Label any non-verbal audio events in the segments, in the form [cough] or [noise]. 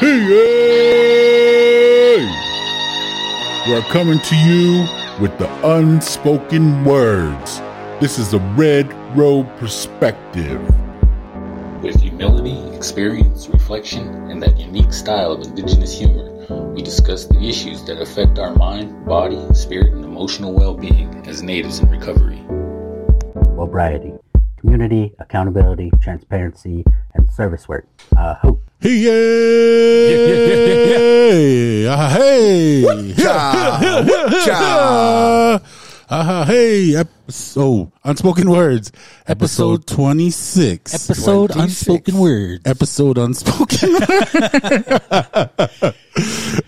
Hey! We're coming to you with the unspoken words. This is a Red Road Perspective. With humility, experience, reflection, and that unique style of indigenous humor, we discuss the issues that affect our mind, body, spirit, and emotional well being as natives in recovery. Sobriety, community, accountability, transparency, and service work. Uh, hope. Hey! Ah, hey! Ah, hey! Episode Unspoken Words, episode twenty six. Episode 26. Unspoken Words. episode unspoken.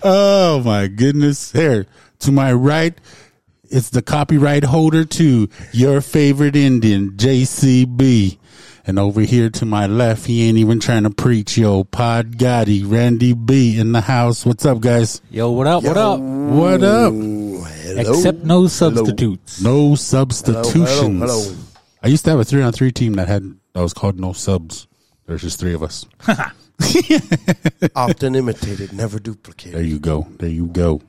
oh my goodness! Here to my right, it's the copyright holder to your favorite Indian, JCB. And over here to my left, he ain't even trying to preach, yo. Pod Gotti, Randy B in the house. What's up, guys? Yo, what up? What up? What up? Hello. Except no substitutes. No substitutions. Hello, hello. I used to have a three on three team that had that was called no subs. There's just three of us. [laughs] Often imitated, never duplicated. There you go. There you go.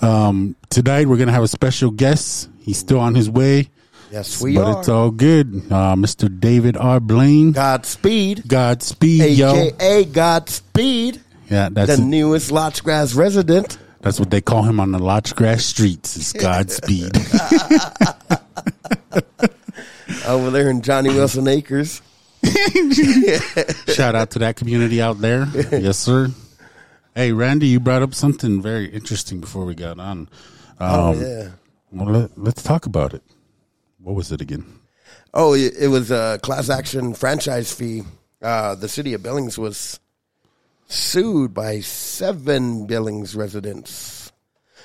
Um, tonight we're gonna have a special guest. He's still on his way, Yes, we but are. it's all good. Uh, Mr. David R. Blaine. Godspeed, Godspeed, yo. aka Godspeed, Yeah, that's the newest Lodge Grass resident. that's what they call him on the Lodge Grass streets. Is Godspeed. [laughs] over there in Johnny Wilson Acres. [laughs] Shout out to that community out there. [laughs] Yes, sir. Hey, Randy, you brought up something very interesting before we got on. Um, Oh yeah. Well, let, let's talk about it. What was it again? Oh, it it was a class action franchise fee. Uh, the city of Billings was sued by seven Billings residents.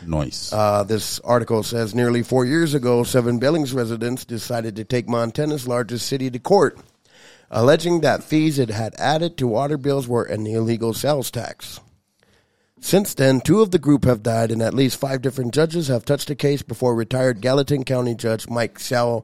Noise. Uh, this article says nearly four years ago, seven Billings residents decided to take Montana's largest city to court, alleging that fees it had added to water bills were an illegal sales tax. Since then, two of the group have died, and at least five different judges have touched the case before retired Gallatin County Judge Mike Salvagni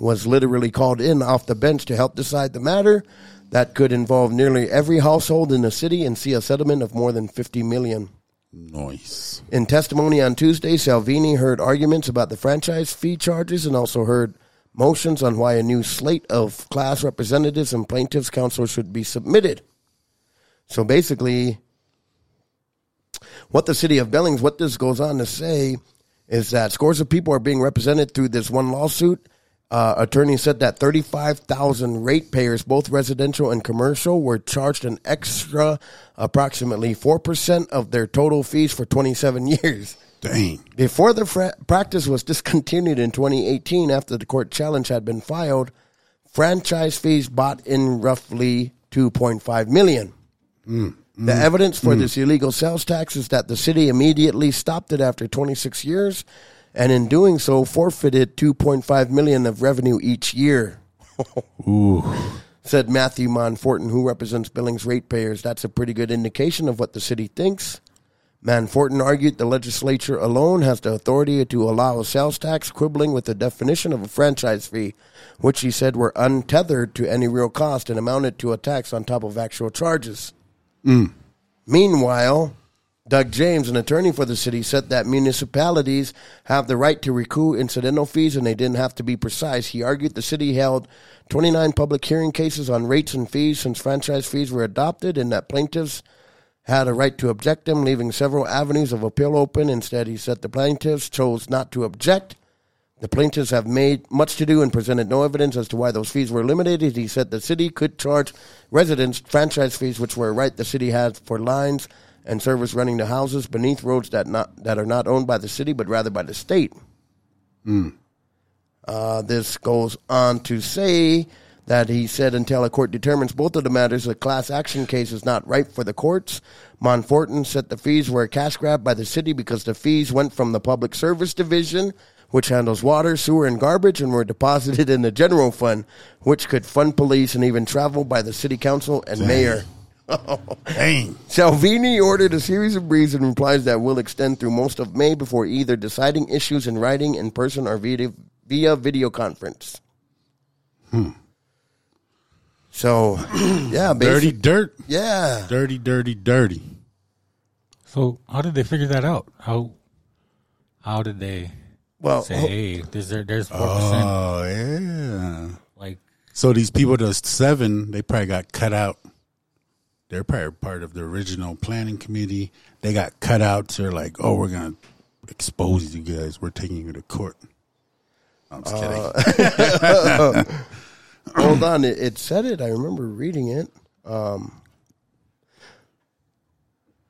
was literally called in off the bench to help decide the matter that could involve nearly every household in the city and see a settlement of more than 50 million. Nice. In testimony on Tuesday, Salvagni heard arguments about the franchise fee charges and also heard motions on why a new slate of class representatives and plaintiffs' counsel should be submitted. So basically, what the city of Billings, what this goes on to say is that scores of people are being represented through this one lawsuit. Uh, attorney said that 35,000 ratepayers, both residential and commercial, were charged an extra approximately 4% of their total fees for 27 [laughs] years. Dang. Before the fra- practice was discontinued in 2018 after the court challenge had been filed, franchise fees bought in roughly 2.5 million. The mm. evidence for mm. this illegal sales tax is that the city immediately stopped it after 26 years and in doing so forfeited 2.5 million of revenue each year. [laughs] Ooh. Said Matthew Monforton, who represents Billings ratepayers. That's a pretty good indication of what the city thinks. Monforton argued the legislature alone has the authority to allow a sales tax quibbling with the definition of a franchise fee, which he said were untethered to any real cost and amounted to a tax on top of actual charges. Mm. Meanwhile, Doug James, an attorney for the city, said that municipalities have the right to recoup incidental fees and they didn't have to be precise. He argued the city held 29 public hearing cases on rates and fees since franchise fees were adopted and that plaintiffs had a right to object them, leaving several avenues of appeal open. Instead, he said the plaintiffs chose not to object. The plaintiffs have made much to do and presented no evidence as to why those fees were eliminated. He said the city could charge residents franchise fees, which were a right the city has for lines and service running to houses beneath roads that not that are not owned by the city but rather by the state. Uh, this goes on to say that he said until a court determines both of the matters, a class action case is not ripe for the courts. Monforton said the fees were a cash grab by the city because the fees went from the public service division, which handles water, sewer, and garbage, and were deposited in the general fund, which could fund police and even travel by the city council and mayor. [laughs] Dang. Salvagni ordered a series of briefs and replies that will extend through most of May before either deciding issues in writing, in person, or via, via video conference. Hmm. So, [clears throat] yeah, Dirty dirt. yeah. Dirty, dirty, dirty. So how did they figure that out? How how did they Well, say, hey, there's there's four percent? Oh yeah. Like So these people, those seven, they probably got cut out. They're probably part of the original planning committee. They got cut out. They're like, oh, we're gonna expose you guys. We're taking you to court. I'm just uh, kidding. [laughs] hold on. It, it said it. I remember reading it. Um,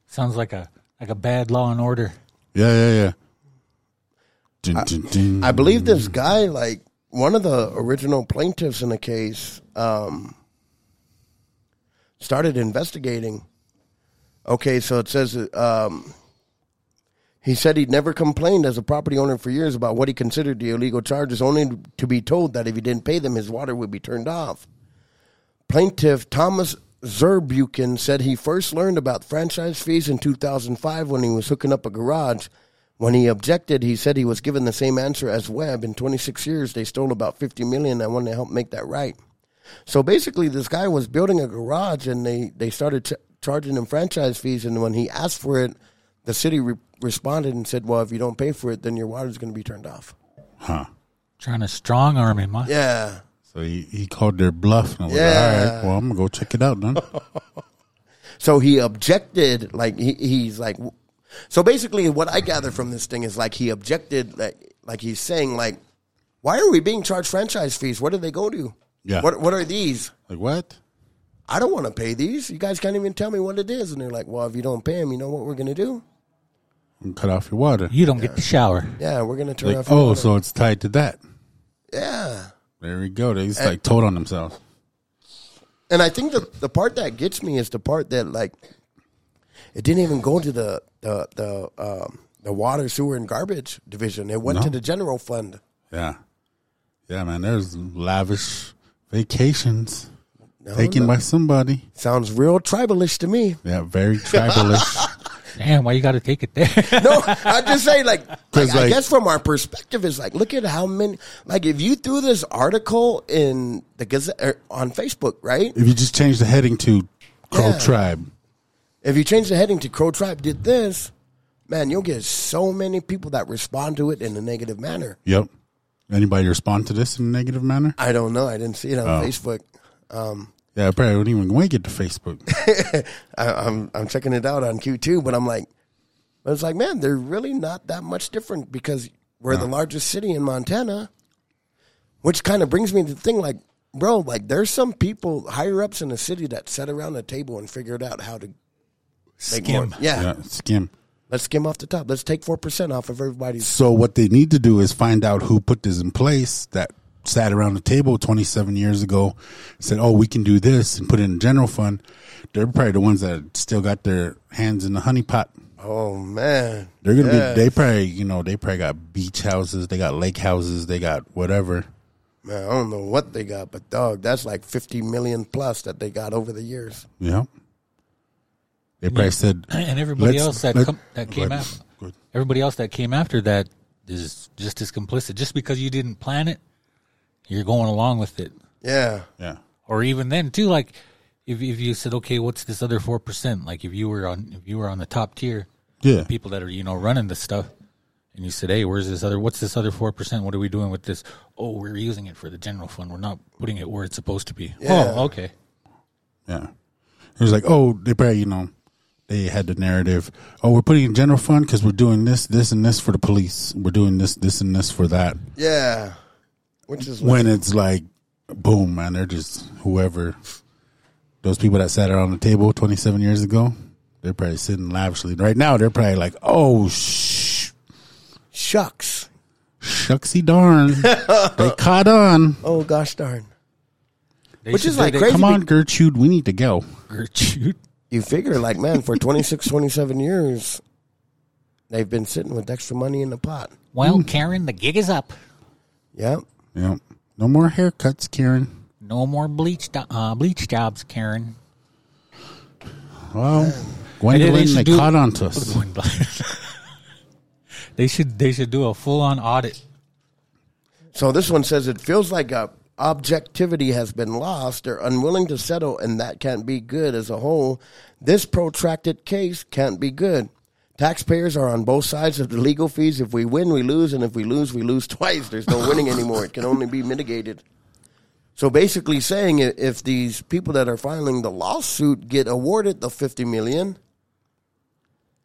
sounds like a like a bad Law and Order. Yeah, yeah, yeah. Dun, dun, dun. I believe this guy, like one of the original plaintiffs in the case, um, started investigating. Okay, so it says um, he said he'd never complained as a property owner for years about what he considered the illegal charges, only to be told that if he didn't pay them, his water would be turned off. Plaintiff Thomas Zerbuchen said he first learned about franchise fees in 2005 when he was hooking up a garage. When he objected, he said he was given the same answer as Webb. In 26 years, they stole about 50 million. I wanted to help make that right. So basically, this guy was building a garage, and they they started ch- charging him franchise fees. And when he asked for it, the city re- responded and said, "Well, if you don't pay for it, then your water's going to be turned off." huh? Trying to strong arm him. Huh? Yeah. So he, he called their bluff. And I was Yeah. like, all right, well, I'm gonna go check it out then. [laughs] So he objected, like he, he's like, so basically, what I gather from this thing is like he objected, like like he's saying like, why are we being charged franchise fees? Where do they go to? Yeah. What what are these? like what? I don't want to pay these. You guys can't even tell me what it is. And they're like, well, if you don't pay them, you know what we're gonna do? I'm cut off your water. You don't get the shower. Yeah, we're gonna turn Like, off. your oh, water. so it's tied to that. yeah. There we go. They just like told on themselves. And I think the the part that gets me is the part that like it didn't even go to the the the um, the water, sewer, and garbage division. It went No. to the general fund. Yeah, yeah, man. There's lavish vacations No, taken no. by somebody. Sounds real tribalish to me. Yeah, very tribalish. [laughs] Damn, why you got to take it there? [laughs] No, [laughs] I just say like, like, 'Cause, I guess from our perspective is like, look at how many. Like, if you threw this article in the Gazette er, on Facebook, right? if you just change the heading to Crow Yeah. Tribe, If you change the heading to Crow Tribe did this, man, you'll get so many people that respond to it in a negative manner. yep. Anybody respond to this in a negative manner? I don't know. I didn't see it on Oh. Facebook. Um, Yeah, I probably wouldn't even make it to Facebook. [laughs] I, I'm I'm checking it out on Q2, but I'm like, but it's like, man, they're really not that much different because we're the largest city in Montana, which kind of brings me to the thing, like, bro, like there's some people higher ups in the city that sat around a table and figured out how to. Skim. Yeah, yeah, skim. let's skim off the top. Let's take four percent off of everybody's. So what they need to do is find out who put this in place that sat around the table 27 years ago, said, "Oh, we can do this," and put it in general fund. They're probably the ones that still got their hands in the honey pot. Oh man, They're gonna Yeah. be. They probably, you know, they probably got beach houses, they got lake houses, they got whatever. man, I don't know what they got, but dog, that's like fifty million plus that they got over the years. Yeah. They probably said, [clears throat] and everybody else that let- come, that came Go ahead. after, Go everybody else that came after that is just as complicit. Just because you didn't plan it, you're going along with it. Yeah, "Yeah, Or even then too, like if if you said, okay, what's this other four percent? Like if you were on if you were on the top tier, yeah, people that are you know running the stuff, and you said, hey, where's this other? What's this other four percent? What are we doing with this? Oh, we're using it for the general fund. We're not putting it where it's supposed to be. Yeah. Oh, okay. yeah." It was like, "Oh, they probably, you know, they had the narrative. Oh, we're putting in general fund because we're doing this, this, and this for the police. We're doing this, this, and this for that." yeah, which is like, when it's like boom man they're just whoever those people that sat around the table 27 years ago they're probably sitting lavishly right now they're probably like oh sh- shucks. shucksy darn they [laughs] caught on Oh gosh darn. They Which should is like they- crazy. come on gertrude we need to go Gertrude. You figure, like, man, for 26, 27 years, they've been sitting with extra money in the pot. Well, Karen, the gig is up. yep yep no more haircuts karen No more bleach do- uh, bleach jobs, Karen. well Maybe gwendolyn they they, caught on to us [laughs] they should they should do a full on audit. So this one says it feels like a, objectivity has been lost. They're unwilling to settle, and that can't be good as a whole. This protracted case can't be good. Taxpayers are on both sides of the legal fees. If we win, we lose, and if we lose, we lose [laughs] twice. There's no winning anymore. It can only be mitigated. So basically, saying if these people that are filing the lawsuit get awarded the fifty million,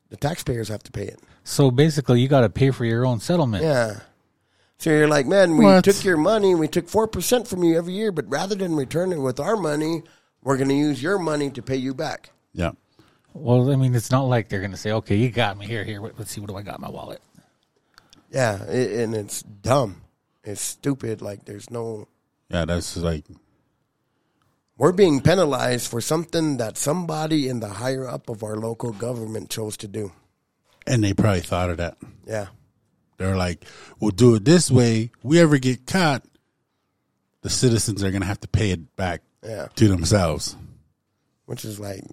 the taxpayers have to pay it. So basically, you got to pay for your own settlement. Yeah. So you're like, man, we What? took your money, we took four percent from you every year, but rather than return it with our money, we're going to use your money to pay you back. Yeah. Well, I mean, it's not like they're going to say, "Okay, you got me here. Here, wait, let's see what do I got in my wallet." Yeah, i and it's dumb. It's stupid. Like there's no. Yeah, that's like We're being penalized for something that somebody in the higher up of our local government chose to do. and they probably thought of that. Yeah. They're like, we'll do it this way. We ever get caught, the citizens are gonna have to pay it back Yeah. to themselves. Which is like,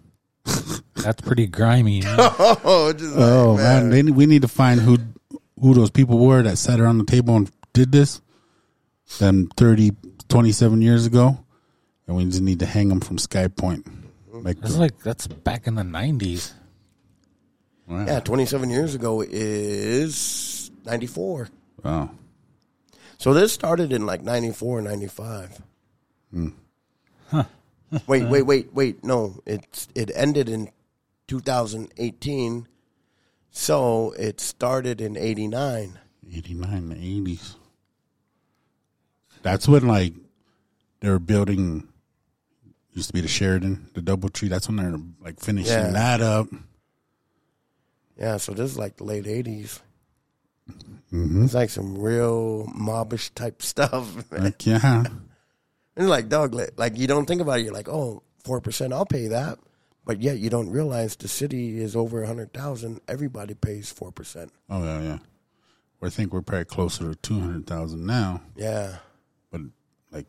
That's pretty grimy. [laughs] man. oh, like, Oh man. man, they, we need to find who who those people were that sat around the table and did this. Them 30, 27 years ago, and we just need to hang them from Sky Point. Like, That's like that's back in the '90s. wow. Yeah, 27 years ago is 94. Wow. So this started in like 94, 95. Hmm. [laughs] Wait, wait, wait, wait. No, it's it ended in 2018. So it started in 89. 89, the 80s. That's when, like, they were building, used to be the Sheraton, the Doubletree. That's when they're, like, finishing Yeah. that up. Yeah, so this is like the late 80s. Mm-hmm. It's like some real mobbish type [laughs] stuff. Like, yeah. [laughs] And like, dog, like, like you don't think about it. You're like, oh, 4%, I'll pay that. But yet you don't realize the city is over 100,000. Everybody pays 4%. Oh, yeah, yeah. I think we're probably closer to 200,000 now, Yeah. but, like,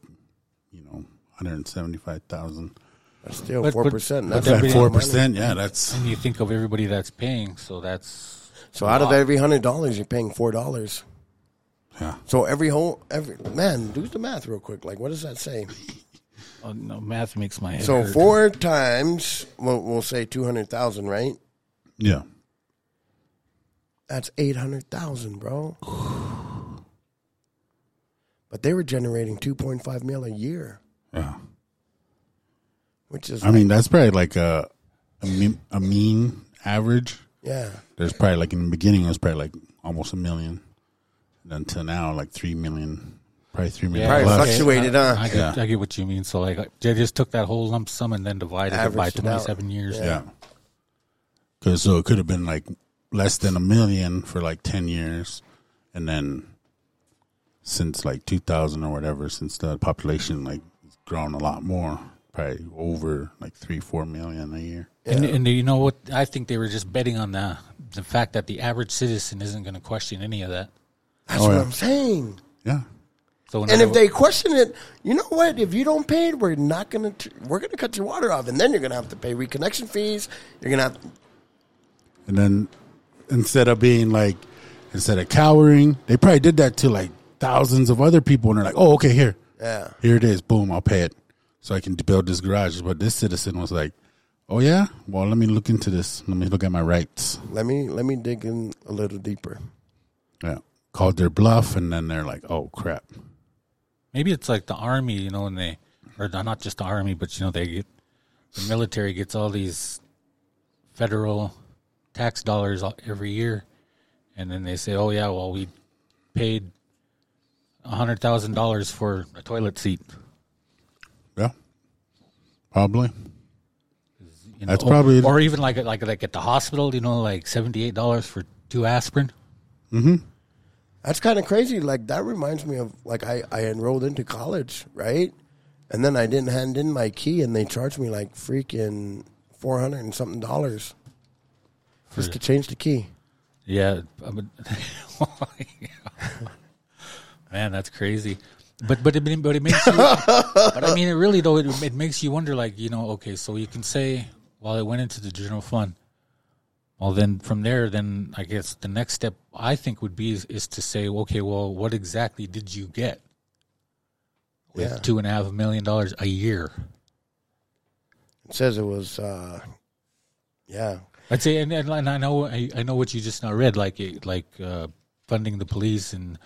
you know, 175,000. That's still But- four percent. but That's that That four percent, yeah, that's And you think of everybody that's paying, so that's so out of every hundred dollars, you're paying four dollars. yeah. So every whole every man, do the math real quick. Like, what does that say? [laughs] oh, no math makes my head So hurt. four times, we'll, we'll say two hundred thousand, right? Yeah. That's eight hundred thousand, bro. [sighs] But they were generating two point five mil a year, Yeah. which is I mean, that's probably like a a mean, a mean average. Yeah, There's probably like in the beginning, it was probably like almost a million. And until now, like three million, probably three million. Probably plus. fluctuated, huh? I get, Yeah. I get what you mean. So like, they just took that whole lump sum and then divided it by Averaged it out. 27 years. Yeah. Because so it could have been like less than a million for like 10 years. And then since like 2000 or whatever, since the population like has grown a lot more, probably over like three, four million a year. And, and you know what? I think they were just betting on the the fact that the average citizen isn't going to question any of that. that's Oh, what yeah. I'm saying. Yeah. So And I- if they question it, you know what? If you don't pay it, we're not gonna t- we're gonna cut your water off, and then you're gonna have to pay reconnection fees. You're gonna have And then instead of being like, instead of cowering, they probably did that to like thousands of other people. And they're like, oh, okay, here. yeah. Here it is. Boom, I'll pay it. So I can build this garage. But this citizen was like, oh, yeah? Well, let me look into this. Let me look at my rights. Let me let me dig in a little deeper. Yeah. Called their bluff. And then they're like, oh, crap. maybe it's like the army, you know, and they or not just the army, but you know, they get the military gets all these federal tax dollars every year, and then they say, "Oh yeah, well we paid a hundred thousand dollars for a toilet seat." Yeah. Probably. You know, That's probably- or even like like like at the hospital, you know, like seventy eight dollars for two aspirin. Mm-hmm. That's kind of crazy. Like that reminds me of like I I enrolled into college, right? And then I didn't hand in my key, and they charged me like freaking four hundred and something dollars just to change the key. Yeah, [laughs] oh I mean- man, that's crazy. But but it but it makes you. [laughs] but I mean, it really though it, it makes you wonder. Like you know, okay, so you can say, well, it went into the general fund. Well, then from there, then I guess the next step I think would be is, is to say, okay, well, what exactly did you get? with Yeah. two and a half million dollars a year. It says it was, uh, yeah, I'd say, and, and I know, I, I know what you just now read, like it- like uh, funding the police and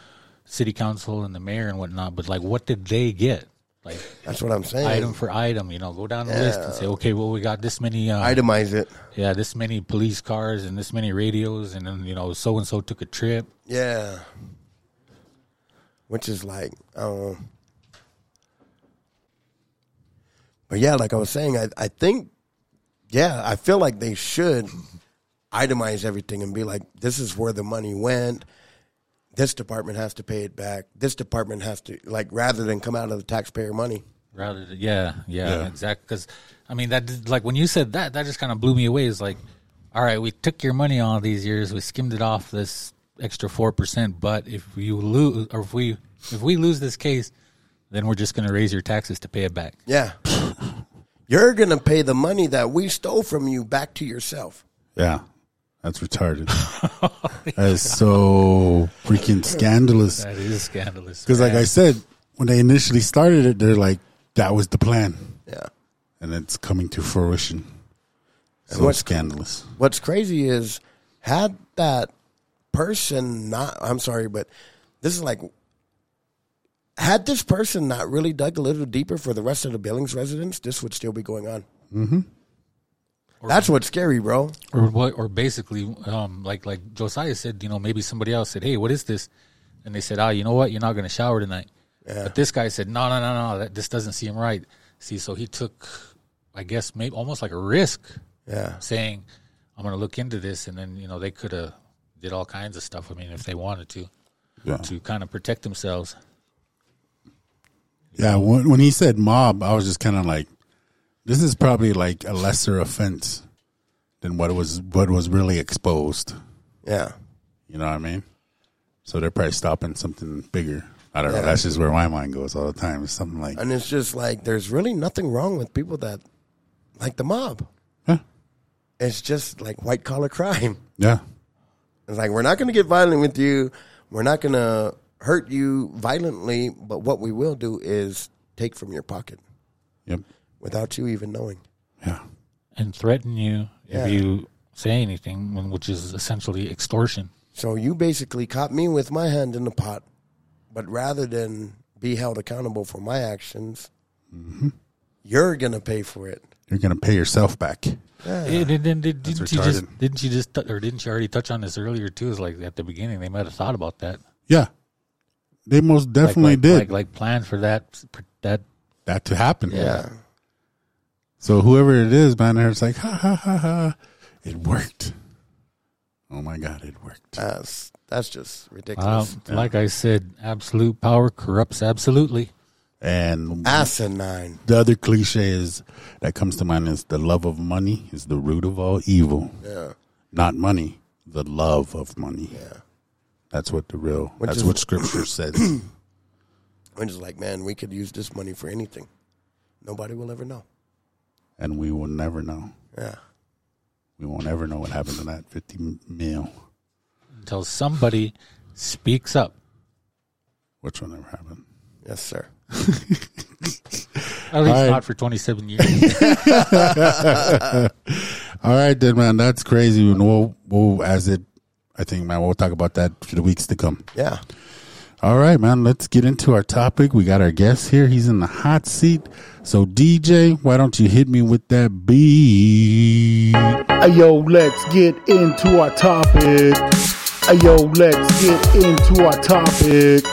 city council and the mayor and whatnot. But like, what did they get? Like that's what I'm saying. item for item, you know, go down the list and say, okay, well, we got this many, uh, Itemize it. yeah, this many police cars and this many radios, and then you know, so and so took a trip. Yeah. Which is like, I. But yeah, like I was saying, I, I think, yeah, I feel like they should itemize everything and be like, this is where the money went. This department has to pay it back. This department has to, like, rather than come out of the taxpayer money. Rather, than, yeah, yeah, Yeah. exactly. Because I mean, that did- like when you said that, that just kind of blew me away. It's like, all right, we took your money all these years, we skimmed it off this extra four percent, but if you lose, or if we if we lose this case, then we're just going to raise your taxes to pay it back. Yeah. You're going to pay the money that we stole from you back to yourself. Yeah, that's retarded. [laughs] that is so freaking scandalous. That is scandalous. Because, like. I said, when they initially started it, they're like, that was the plan. Yeah. And it's coming to fruition. So what's- scandalous. what's crazy is had that person not I'm sorry, but this is like had this person not really dug a little deeper for the rest of the Billings residents, this would still be going on. Mm-hmm. That's what's scary, bro. or what, or basically, um, like like Josiah said, you know, maybe somebody else said, "Hey, what is this?" And they said, "Ah, you know what? You're not going to shower tonight." But this guy said, "No, no, no, no. That, this doesn't seem right." See, so he took, I guess, maybe almost like a risk, Yeah. saying, "I'm going to look into this," and then you know they could have did all kinds of stuff. I mean, if they wanted to, Yeah. to kind of protect themselves. Yeah, when, when he said mob, I was just kind of like, this is probably like a lesser offense than what was what was really exposed. Yeah. You know what I mean? So they're probably stopping something bigger. I don't know. That's just where my mind goes all the time. It's something like, And it's just like there's really nothing wrong with people that like the mob. yeah, It's just like white collar crime. yeah, It's like we're not going to get violent with you. We're not going to hurt you violently, but what we will do is take from your pocket yep, without you even knowing. yeah, and threaten you Yeah. if you say anything, which is essentially extortion. So you basically caught me with my hand in the pot, but rather than be held accountable for my actions, mm-hmm. you're going to pay for it. you're gonna pay yourself back. Yeah, did, did, did, didn't you just didn't you just tou- or didn't you already touch on this earlier too? Is like at the beginning they might have thought about that. Yeah, they most definitely like, did Like, like plan for that that that to happen. Yeah. So whoever it is, man, it's like, ha ha ha ha, it worked. Oh my god, it worked. That's, that's just uh, ridiculous. like I said, absolute power corrupts absolutely. And Asinine. the other cliche is that comes to mind is the love of money is the root of all evil. Yeah. Not money, the love of money. Yeah. That's what the real. Which that's is- what Scripture [clears throat] says. I'm just like, man, we could use this money for anything. Nobody will ever know. And we will never know. Yeah. We won't ever know what happened to that fifty mil, Until somebody speaks up. which will never happen. Yes, sir. At least right. not for twenty seven years. [laughs] All right, then, man. That's crazy. And we'll, we'll, as it, I think, man, we'll talk about that for the weeks to come. Yeah. All right, man. Let's get into our topic. We got our guest here. He's in the hot seat. So, DJ, why don't you hit me with that beat? Yo, let's get into our topic. Yo, let's get into our topic.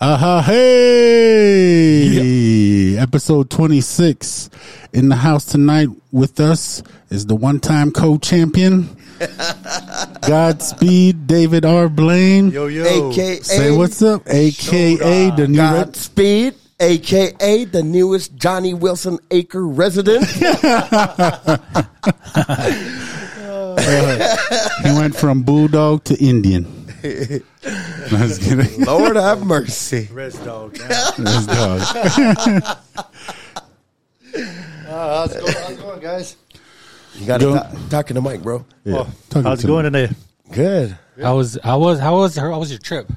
Aha, hey! Episode 26. In the house tonight with us is the one time co champion, [laughs] Godspeed, David R. Blaine. Yo, yo. AKA Say what's up, aka the new red. Godspeed, aka the newest Johnny Wilson Acre resident. [laughs] He went from bulldog to Indian. I was kidding. [laughs] Lord have mercy. Rest dog. [laughs] That's dog. [laughs] how's it going, how's it going guys? You got to Go- talk, talk to the mic, bro. Yeah. Oh, Talking how's it to going today? Good. How was how was how was how was your trip?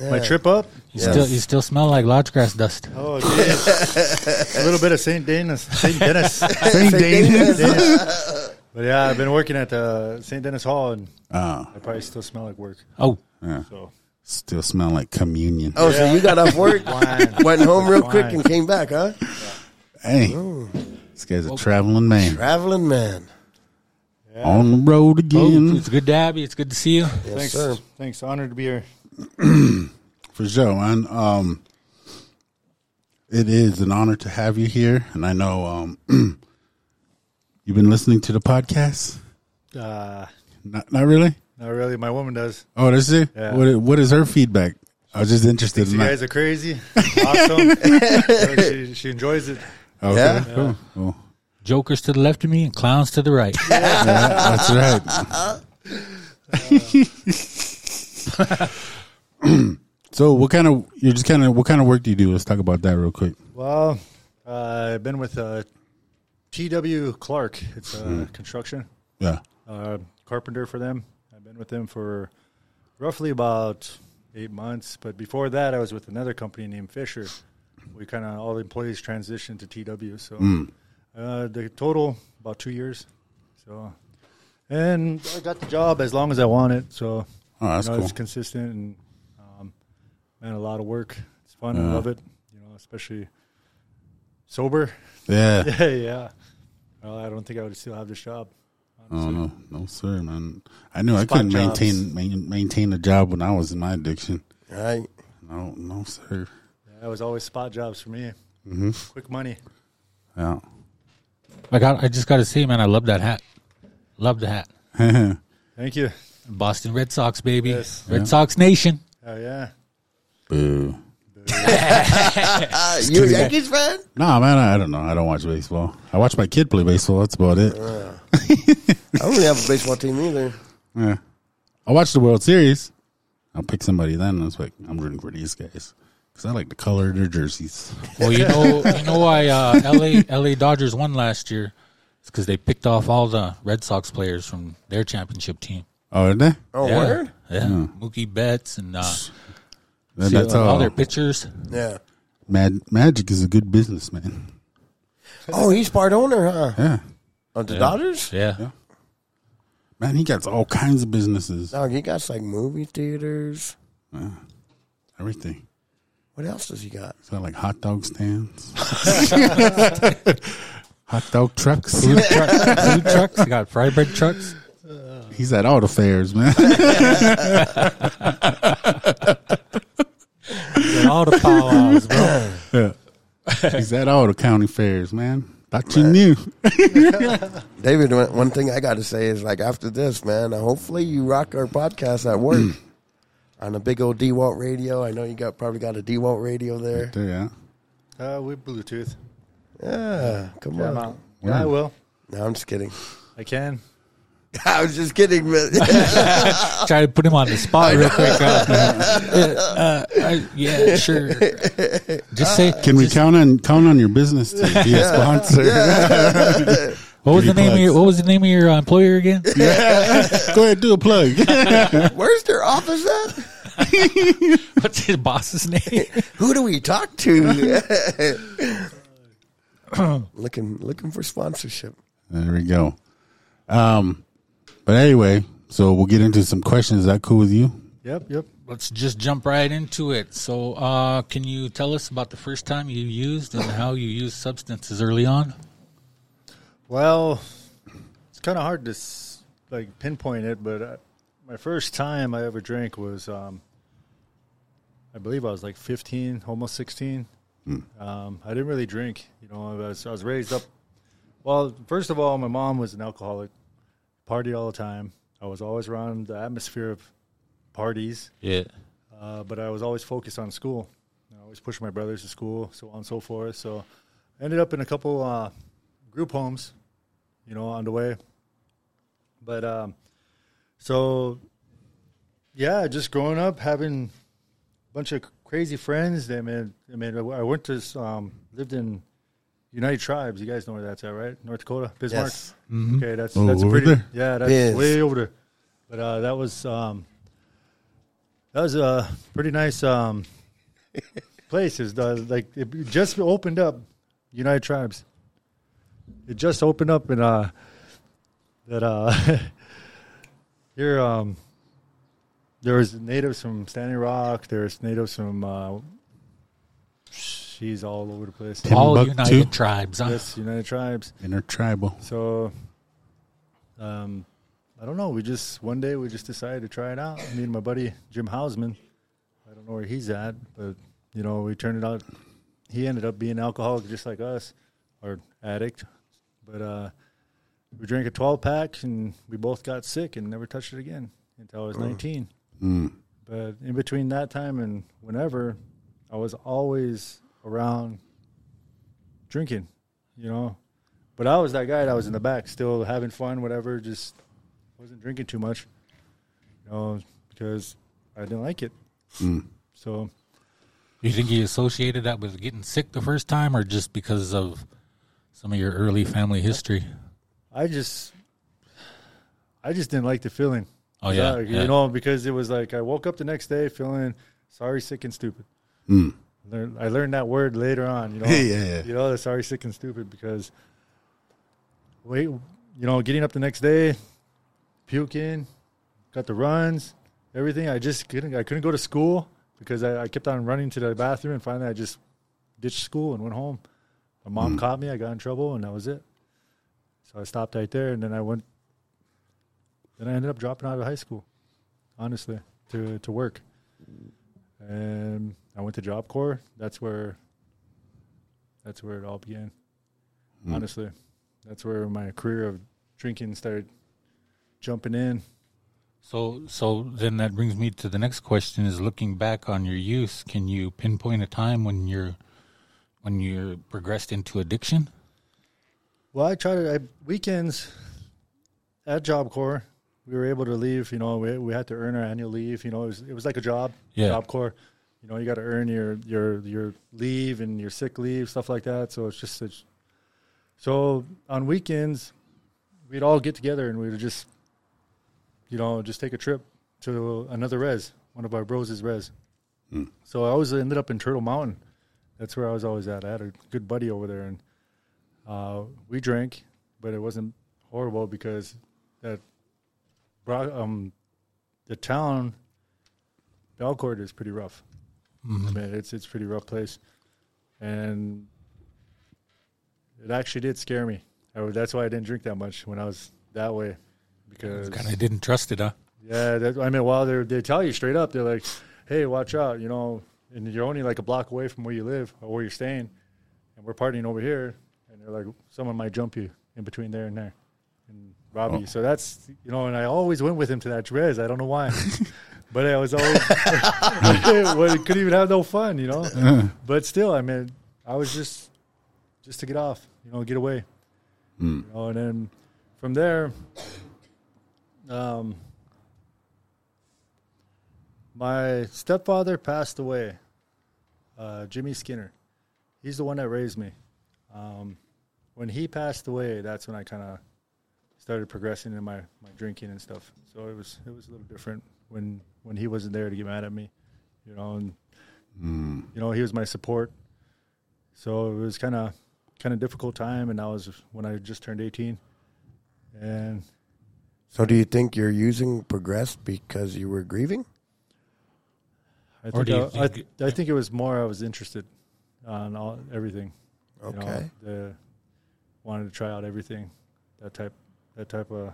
My trip up? You still you still smell like lodge grass dust. Oh, geez. a little bit of St. Dennis. St. Dennis. St. Danis. Dennis. But yeah, I've been working at uh, St. Dennis Hall, and Ah, I probably still smell like work. Oh, yeah. So Still smell like communion. Oh, so you got off [laughs] work, Wine. went home real quick, and came back, huh? Hey, this guy's a traveling man Traveling man. on the road oh, again it's good to have you. It's good to see you. Yes, thanks. sir. Thanks. Honored to be here. [clears throat] for sure, man. Um, it is an honor to have you here, and I know um, [clears throat] you've been listening to the podcast. Uh, Not, not really. Not really. My woman does. Oh, does she? Yeah. What What is her feedback? I was just interested Thinks in you that. guys are crazy. [laughs] Awesome. [laughs] She, she enjoys it. Okay, Yeah. cool. cool. Jokers to the left of me and clowns to the right. [laughs] Yeah, that's right. so, what kind of you're just kind of what kind of work do you do? Let's talk about that real quick. Well, uh, I've been with uh, T.W. Clark. It's uh, construction. Yeah. uh, carpenter for them. Been with them for roughly about eight months. But before that, I was with another company named Fisher. We kind of all the employees transitioned to TW. So uh, the total about two years. So and I got the job as long as I wanted. So Oh, that's you know, cool. it's consistent and um, man, a lot of work. It's fun. I love it. You know, especially sober. Yeah. [laughs] yeah, yeah. Well, I don't think I would still have this job. Oh no, no sir, man. I knew I couldn't jobs. maintain main, maintain a job when I was in my addiction. Right. No, no sir. That was always spot jobs for me. Mm-hmm. Quick money. Yeah. I got. I just got to say, man, I love that hat. Love the hat. [laughs] Thank you. Boston Red Sox, baby. Yes. Red Sox Nation. Oh yeah. Boo. Uh, [laughs] you a Yankees fan? Nah, man, I don't know. I don't watch baseball. I watch my kid play baseball. That's about it. I don't really have a baseball team either. Yeah. I watch the World Series. I'll pick somebody then. It's like I'm rooting for these guys because I like the color of their jerseys. Well, you know, [laughs] you know why uh, LA LA Dodgers won last year? It's because they picked off all the Red Sox players from their championship team. Oh, did they? Oh, yeah. word? Yeah, Mookie Betts and uh, That- see, that's all all. their pitchers. Yeah. Mad Magic is a good businessman. Oh, he's part owner, huh? Yeah, Of the Dodgers? Yeah, man, he got all kinds of businesses. Dog, he got like movie theaters. Everything. What else does he got? He's got like hot dog stands, [laughs] [laughs] hot dog trucks. food, truck, food trucks. They got fried bread trucks. He's at all the fairs, man. Got [laughs] all the powwows, bro. He's at all the county fairs, man. Thought you knew. [laughs] David, one one thing I got to say is like after this, man, hopefully you rock our podcast at work on a big old DeWalt radio. I know you got probably got a DeWalt radio there. Yeah. Uh, we Bluetooth. Yeah, come Yeah, on. I'm. Yeah, I will. No, I'm just kidding. I can. [laughs] I was just kidding, man. [laughs] Try to put him on the spot real quick. Uh, uh, uh, yeah, sure. Just say. Can we count on count on your business to be a sponsor? [laughs] What was the Three name of your What was the name of your uh, employer again? Yeah. Go ahead, do a plug. Where's their office at? What's his boss's name? Who do we talk to? looking looking for sponsorship. There we go. Um, but anyway, so we'll get into some questions. Is that cool with you? Yep, yep. Let's just jump right into it. So, uh, can you tell us about the first time you used and how you used substances early on? Well, it's kind of hard to like pinpoint it, but uh, my first time I ever drank was, um, I believe I was like 15, almost 16. Um, I didn't really drink. You know, I was, I was raised up. Well, first of all, my mom was an alcoholic, partied all the time. I was always around the atmosphere of parties. Yeah. uh, but I was always focused on school. I always pushed my brothers to school, so on and so forth. So I ended up in a couple uh, group homes, you know, on the way. But um, so, yeah, just growing up, having a bunch of crazy friends. I mean, I mean, I went to um, lived in United Tribes. You guys know where that's at, right? North Dakota, Bismarck. Yes. Okay, that's Oh, that's pretty. there? Yeah, that's Biz. way over there. But uh, that was um, that was a pretty nice um, [laughs] place. Is the like it just opened up, United Tribes. It just opened up and uh, that uh, [laughs] here um, there was natives from Standing Rock. There's natives from uh, she's all over the place. All Timbuktu. United Tribes. Huh? Yes, United Tribes. Intertribal. So, um, I don't know. We just one day we just decided to try it out. Me and my buddy Jim Hausman. I don't know where he's at, but you know, we turned it out. He ended up being alcoholic just like us, or addict. But uh, we drank a twelve pack, and we both got sick and never touched it again until I was nineteen. Mm. But in between that time and whenever, I was always around drinking, you know. But I was that guy that was in the back, still having fun, whatever. Just wasn't drinking too much, you know, because I didn't like it. Mm. So You think you associated that with getting sick the first time, or just because of some of your early family history? I just, I just didn't like the feeling. Oh yeah, Uh, yeah. you know, because it was like I woke up the next day feeling sorry, sick, and stupid. Mm. Learn, I learned that word later on. You [laughs] know, Yeah, yeah. you know, the sorry, sick, and stupid because wait, you know, getting up the next day, puking, got the runs, everything. I just couldn't. I couldn't go to school because I, I kept on running to the bathroom, and finally, I just ditched school and went home. My mom Mm. caught me. I got in trouble, and that was it. So I stopped right there, and then I went. Then I ended up dropping out of high school, honestly, to to work. And I went to Job Corps. That's where. That's where it all began. Mm. Honestly, that's where my career of drinking started jumping in. So, so then that brings me to the next question: Is looking back on your youth, can you pinpoint a time when you're when you're progressed into addiction? Well, I tried to I, weekends at Job Corps. We were able to leave. You know, we we had to earn our annual leave. You know, it was it was like a job. Yeah. Job Corps. You know, you got to earn your your your leave and your sick leave stuff like that. So it's just it's, so on weekends we'd all get together and we'd just you know just take a trip to another res, one of our bros' res. Mm. So I always ended up in Turtle Mountain. That's where I was always at. I had a good buddy over there, and uh, we drank, but it wasn't horrible because that brought um the town Belcourt is pretty rough. Mm-hmm. I mean, it's it's a pretty rough place, and it actually did scare me. I, that's why I didn't drink that much when I was that way, because Kind of didn't trust it, huh? yeah, that, I mean, while they they tell you straight up, they're like, "Hey, watch out," you know, and you're only like a block away from where you live or where you're staying, and we're partying over here, and they're like, someone might jump you in between there and there, and rob oh. you. So that's you know, and I always went with him to that res. I don't know why, [laughs] but I was always [laughs] well, couldn't even have no fun, you know. But still, I mean, I was just just to get off, you know, get away, Mm. you know, and then from there, um, my stepfather passed away. Uh, Jimmy Skinner, he's the one that raised me. Um, when he passed away, that's when I kind of started progressing in my, my drinking and stuff. So it was it was a little different when when he wasn't there to get mad at me, you know, and Mm. you know he was my support. So it was kind of kind of difficult time, and that was when I just turned eighteen, and So, do you think your using progressed because you were grieving? I Or think do you I, think- I, I think it was more I was interested on all everything. You know, Okay. the, wanted to try out everything, that type that type of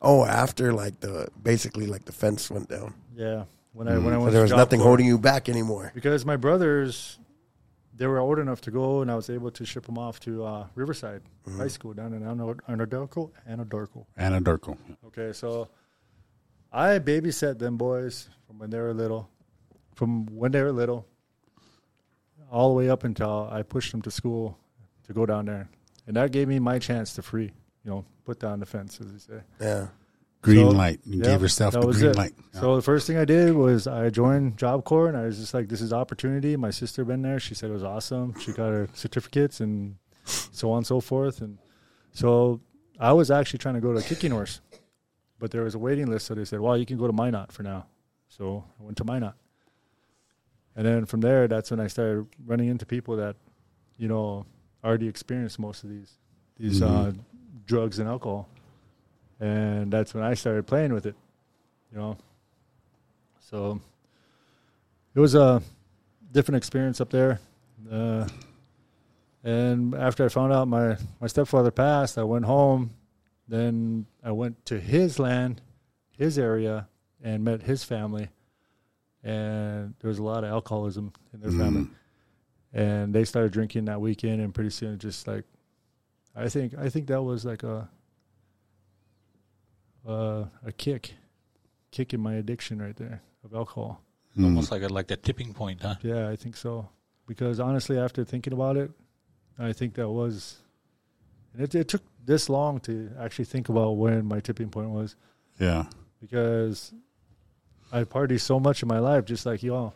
Oh, after like the basically like the fence went down, yeah. When I when I so went there was nothing Corps- holding you back anymore. because my brothers they were old enough to go, and I was able to ship them off to uh, Riverside Mm-hmm. High School down in Anad- Anadarko. Anadarko. Anadarko. Okay, so I babysat them boys from when they were little, from when they were little, all the way up until I pushed them to school to go down there, and that gave me my chance to free, you know, put down the fence, as they say. Yeah. Green So, light. You yeah, gave yourself that the was green it. light. So the first thing I did was I joined Job Corps, and I was just like, "This is opportunity." My sister been there; she said it was awesome. She got her certificates, and so on and so forth. And so I was actually trying to go to Kicking Horse, but there was a waiting list. So they said, well, you can go to Minot for now. So I went to Minot. And then from there, that's when I started running into people that, you know, already experienced most of these these uh, drugs and alcohol, and that's when I started playing with it, you know. So it was a different experience up there, uh, and after I found out my my stepfather passed, I went home. Then I went to his land, his area, and met his family. And there was a lot of alcoholism in their family and they started drinking that weekend and pretty soon it just like i think i think that was like a uh, a kick kick in my addiction right there of alcohol. Almost like a, like the tipping point, huh? yeah i think so. Because honestly after thinking about it i think that was and it, it took this long to actually think about when my tipping point was. Yeah. because I party so much in my life, just like y'all,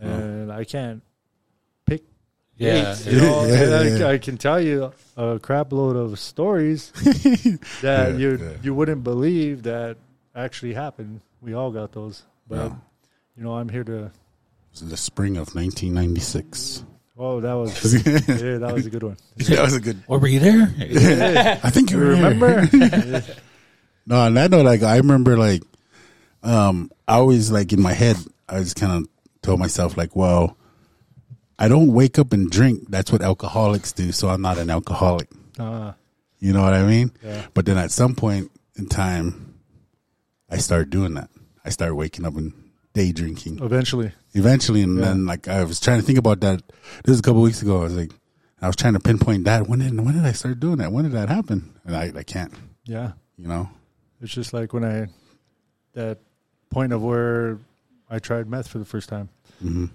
and I can't pick Yeah, you know? Yeah, And I, yeah. I can tell you a crap load of stories [laughs] that Yeah, you yeah. you wouldn't believe that actually happened. We all got those, but Yeah. you know, I'm here to. It was in the spring of 1996. Oh, that was [laughs] yeah, that was a good one. [laughs] that was a good. Or were you there? I think you You remember. remember? No, and I know, like, I remember, like, um, I always, like, in my head, I just kind of told myself, like, well, I don't wake up and drink. That's what alcoholics do. So I'm not an alcoholic. uh, You know what I mean? Yeah. But then at some point in time, I started doing that. I started waking up and day drinking eventually, eventually. And Yeah. then, like, I was trying to think about that. This was a couple weeks ago. I was like, I was trying to pinpoint that. When did, when did I start doing that? When did that happen? And I, I can't, yeah. you know? It's just like when I that point of where I tried meth for the first time. hmm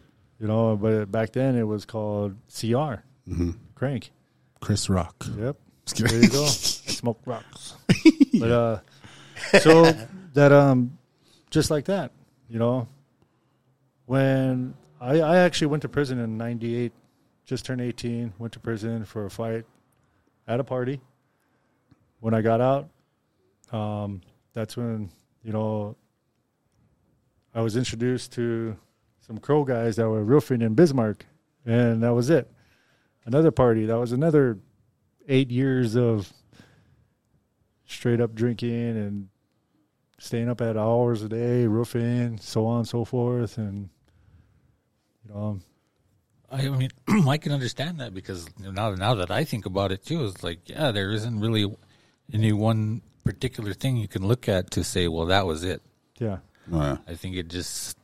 You know, but back then it was called CR, hmm crank. Chris Rock. Yep. There you go. [laughs] Smoke rocks. [laughs] But uh so that um just like that, you know. When I I actually went to prison in 98, just turned 18, went to prison for a fight at a party. When I got out, um that's when, you know, I was introduced to some crow guys that were roofing in Bismarck and that was it. Another party, that was another 8 years of straight up drinking and staying up at hours a day, roofing, so on and so forth, and you know, um, I mean, [clears throat] I can understand that because now now that I think about it too, it's like yeah, there isn't really any one particular thing you can look at to say, well, that was it. yeah, I think it just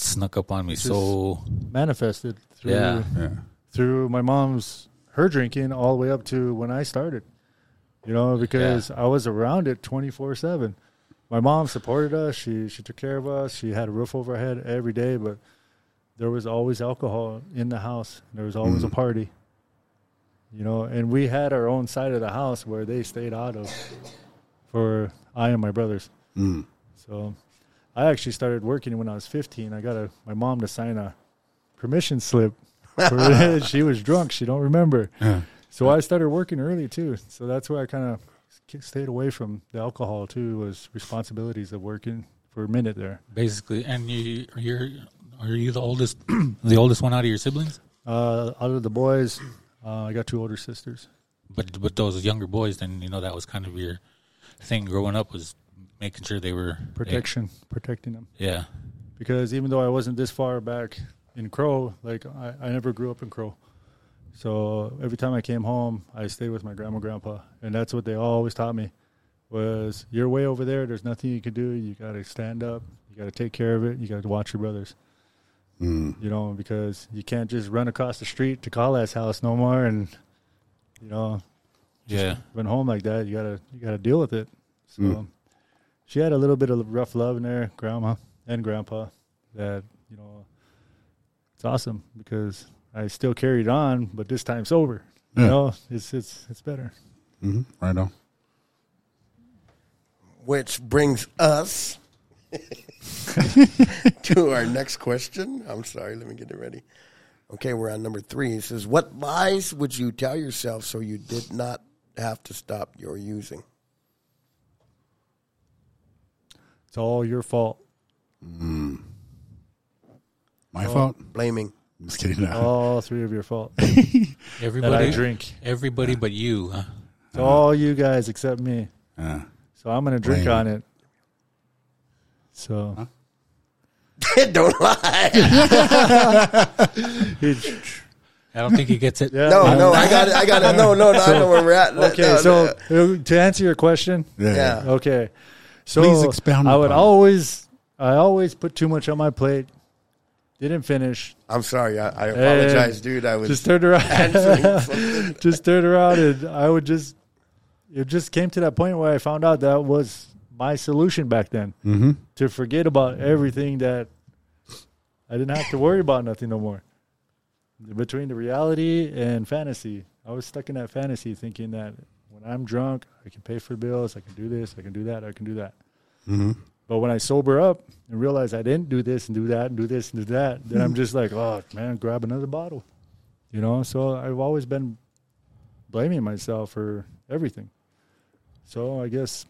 snuck up on me so manifested through Yeah. yeah. through my mom's her drinking all the way up to when I started. You know, because I was around it twenty four seven. My mom supported us. She she took care of us. She had a roof over our head every day, but there was always alcohol in the house. There was always a party. You know, and we had our own side of the house where they stayed out of for I and my brothers. Mm. So I actually started working when I was 15. I got a, my mom to sign a permission slip. For, [laughs] [laughs] she was drunk. She don't remember. Yeah. So I started working early too. So that's where I kind of stayed away from the alcohol too. Was responsibilities of working for a minute there. basically. And you, you're are you the oldest [clears throat] the oldest one out of your siblings? Uh, out of the boys, uh, I got two older sisters. But but those younger boys, then you know that was kind of your thing growing up was making sure they were Protection, protecting them. Yeah, because even though I wasn't this far back in Crow, like I, I never grew up in Crow. So every time I came home, I stayed with my grandma and grandpa, and that's what they always taught me was you're way over there. There's nothing you can do. You got to stand up. You got to take care of it. You got to watch your brothers. Mm. You know, because you can't just run across the street to Kala's house no more, and you know, yeah. run home like that. You gotta you gotta deal with it. So Mm. She had a little bit of rough love in there, grandma and grandpa. That you know, it's awesome because I still carried on, but this time sober. You Yeah. know, it's it's it's better. hmm Right on. Which brings us [laughs] to our next question. I'm sorry, let me get it ready. Okay, we're on number three. It says, "What lies would you tell yourself so you did not have to stop your using?" It's all your fault. My fault. Blaming. I'm just kidding. No. [laughs] All three of your fault. [laughs] Everybody drink. Everybody but you. Huh? It's all you guys except me. Uh, So I'm gonna drink Blame. on it. So [laughs] Don't lie. I don't think he gets it. yeah. No, no, I got it. I got it. No, no, no. I know where we're at. Okay, No, so no. uh, to answer your question, yeah. yeah. okay. So Please expound I would upon it. always, I always put too much on my plate. Didn't finish. I'm sorry. I, I apologize, dude. I was Just turned around. answering [laughs] something. just turned around and I would just. It just came to that point where I found out that was my solution back then Mm-hmm. to forget about everything that I didn't have to worry about nothing no more. Between the reality and fantasy, I was stuck in that fantasy thinking that when I'm drunk, I can pay for bills, I can do this, I can do that, I can do that. Mm-hmm. But when I sober up and realize I didn't do this and do that and do this and do that, then I'm just like, oh man, grab another bottle. You know, so I've always been blaming myself for everything. So I guess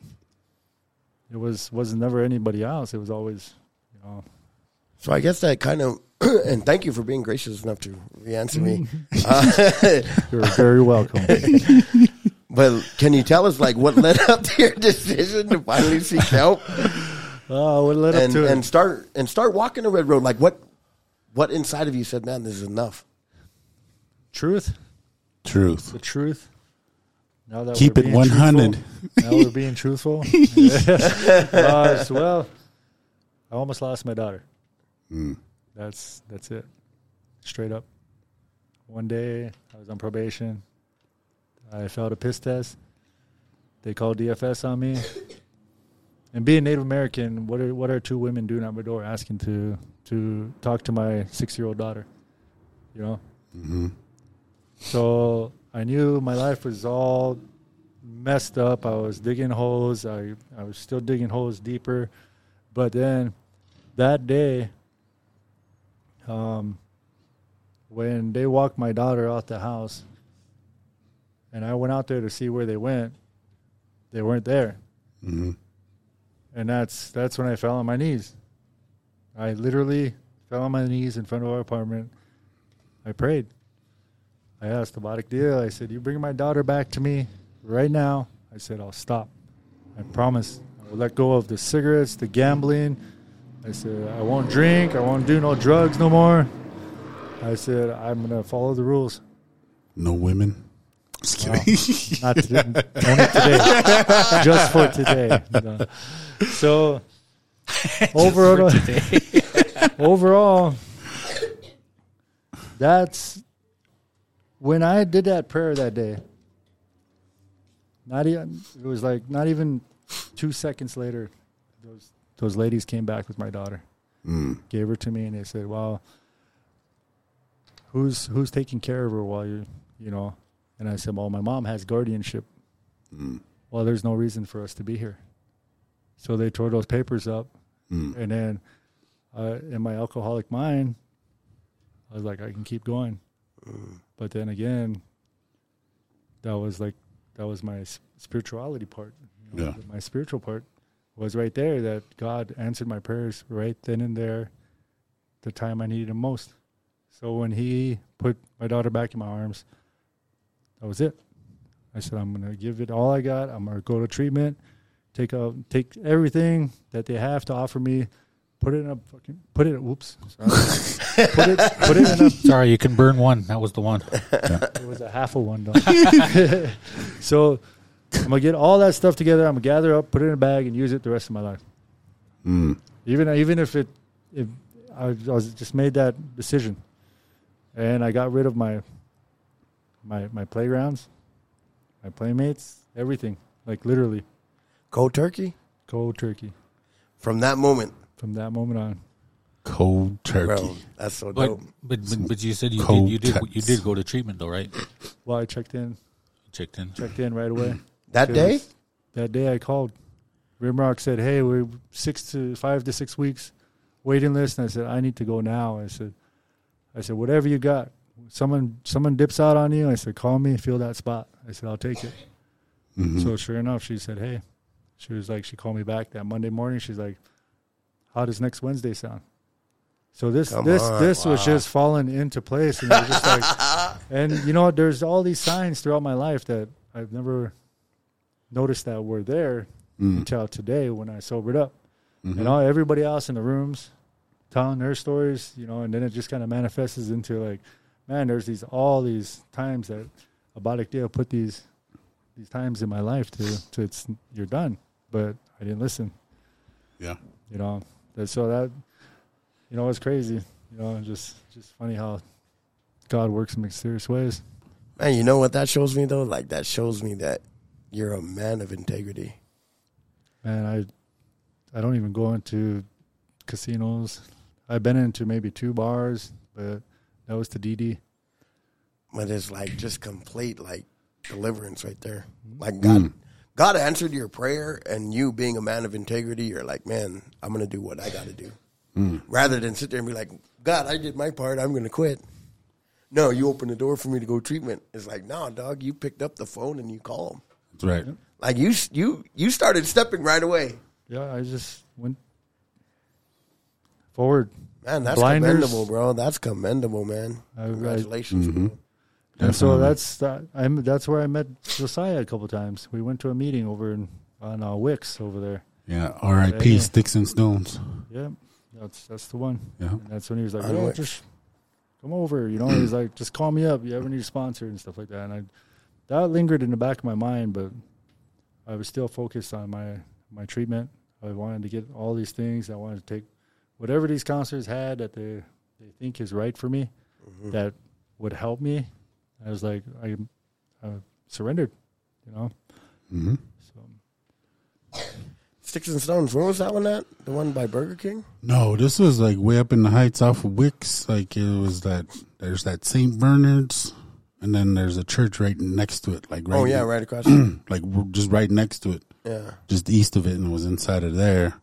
it was wasn't never anybody else. It was always, you know, So I guess that kind of, [clears throat] and thank you for being gracious enough to re-answer me. Uh, [laughs] you're very welcome. [laughs] but can you tell us, like, what led [laughs] up to your decision to finally seek help [laughs] oh, what led up and to and it? start and start walking the red road? Like, what what inside of you said, "Man, this is enough." Truth, Truth. the truth. Now that Keep it 100. now we're being truthful. [laughs] uh, so, well, I almost lost my daughter. Mm. That's that's it. Straight up. One day I was on probation. I failed a piss test. They called DFS on me. And being Native American, what are what are two women doing at my door asking to to talk to my six year old daughter? You know? Mm-hmm. So I knew my life was all messed up. I was digging holes. I, I was still digging holes deeper. But then that day, um, when they walked my daughter out the house, and I went out there to see where they went, they weren't there. Mm-hmm. And that's that's when I fell on my knees. I literally fell on my knees in front of our apartment. I prayed. I asked the Badik deal. I said, "You bring my daughter back to me right now." I said, "I'll stop. I promise. I will let go of the cigarettes, the gambling." I said, "I won't drink. I won't do no drugs no more." I said, "I'm gonna follow the rules." No women. Just kidding. Not today, only today, [laughs] just for today. No. So [laughs] overall, [laughs] overall, that's when I did that prayer that day. Not even it was like not even two seconds later, those those ladies came back with my daughter, Mm. gave her to me, and they said, "Well, who's who's taking care of her while you you know?" And I said, "Well, my mom has guardianship." Mm. Well, there's no reason for us to be here. So they tore those papers up, Mm. and then uh, in my alcoholic mind, I was like, I can keep going. But then again, that was like that was my spirituality part. you know, Yeah. My spiritual part was right there. That God answered my prayers right then and there, the time I needed Him most. So when He put my daughter back in my arms, that was it. I said, I'm gonna give it all I got. I'm gonna go to treatment, take a take everything that they have to offer me, put it in a fucking put it. Whoops, sorry. [laughs] put it put it in a. [laughs] Sorry, you can burn one. That was the one. It was a half a one though. [laughs] so I'm gonna get all that stuff together. I'm gonna gather up, put it in a bag, and use it the rest of my life. Mm. Even even if it if I, I was just made that decision, and I got rid of my my my playgrounds, my playmates, everything. Like literally, Cold turkey. cold turkey From that moment, from that moment on. Cold turkey. bro, that's so But dope. but but, but you said you did, you did you did go to treatment though, right? Well, I checked in, You checked in. checked in right away. [clears throat] That day, That day I called. Rimrock said, "Hey, we're six to five to six weeks waiting list," and I said, "I need to go now." I said, I said, whatever you got. Someone someone dips out on you. I said, call me, feel that spot. I said, I'll take it. Mm-hmm. So sure enough, she said, hey. She was like, she called me back that Monday morning. She's like, how does next Wednesday sound? So this Come this on, this was just falling into place, and just like, [laughs] and you know, there's all these signs throughout my life that I've never noticed that were there Mm. until today when I sobered up. Mhm. And all everybody else in the rooms telling their stories, you know, and then it just kind of manifests into like, man, there's these all these times that Abadic Dale put these these times in my life to to it's you're done, but I didn't listen, Yeah. you know. So that you know it's crazy, you know, just just funny how God works in mysterious ways. Man, you know what that shows me though? Like that shows me that you're a man of integrity. Man, I I don't even go into casinos. I've been into maybe two bars, but that was to DD. But it's like just complete like deliverance right there. Mm-hmm. Like God mm. God answered your prayer and you being a man of integrity, you're like, Man, I'm gonna do what I gotta do. Mm. Rather than sit there and be like, God, I did my part, I'm gonna quit. No, you open the door for me to go treatment. It's like, nah, dog, you picked up the phone and you call them. That's right. Like you, you, you started stepping right away. Yeah, I just went forward. Man, that's Blinders. commendable, bro. That's commendable, man. I- I- Congratulations, Mm-hmm. bro. And so that's that. I'm that's where I met Josiah a couple times. We went to a meeting over in on uh, Wicks over there. Yeah. R.I.P. Yeah. Sticks and Stones. Yeah, that's that's the one. Yeah. And that's when he was like, On "Oh, just come over." You know, he's like, "Just call me up. You ever need a sponsor and stuff like that." And I that lingered in the back of my mind, but I was still focused on my my treatment. I wanted to get all these things. I wanted to take whatever these counselors had that they they think is right for me, that would help me. I was like, I, I surrendered. You know, Mm-hmm. so Sticks and Stones. Where was that one at? The one by Burger King? No, this was like way up in the heights off of Wicks. Like it was that there's that St. Bernard's, and then there's a church right next to it. Like right, Oh yeah, right across. [clears throat] like just right next to it, yeah. just east of it, and it was inside of there.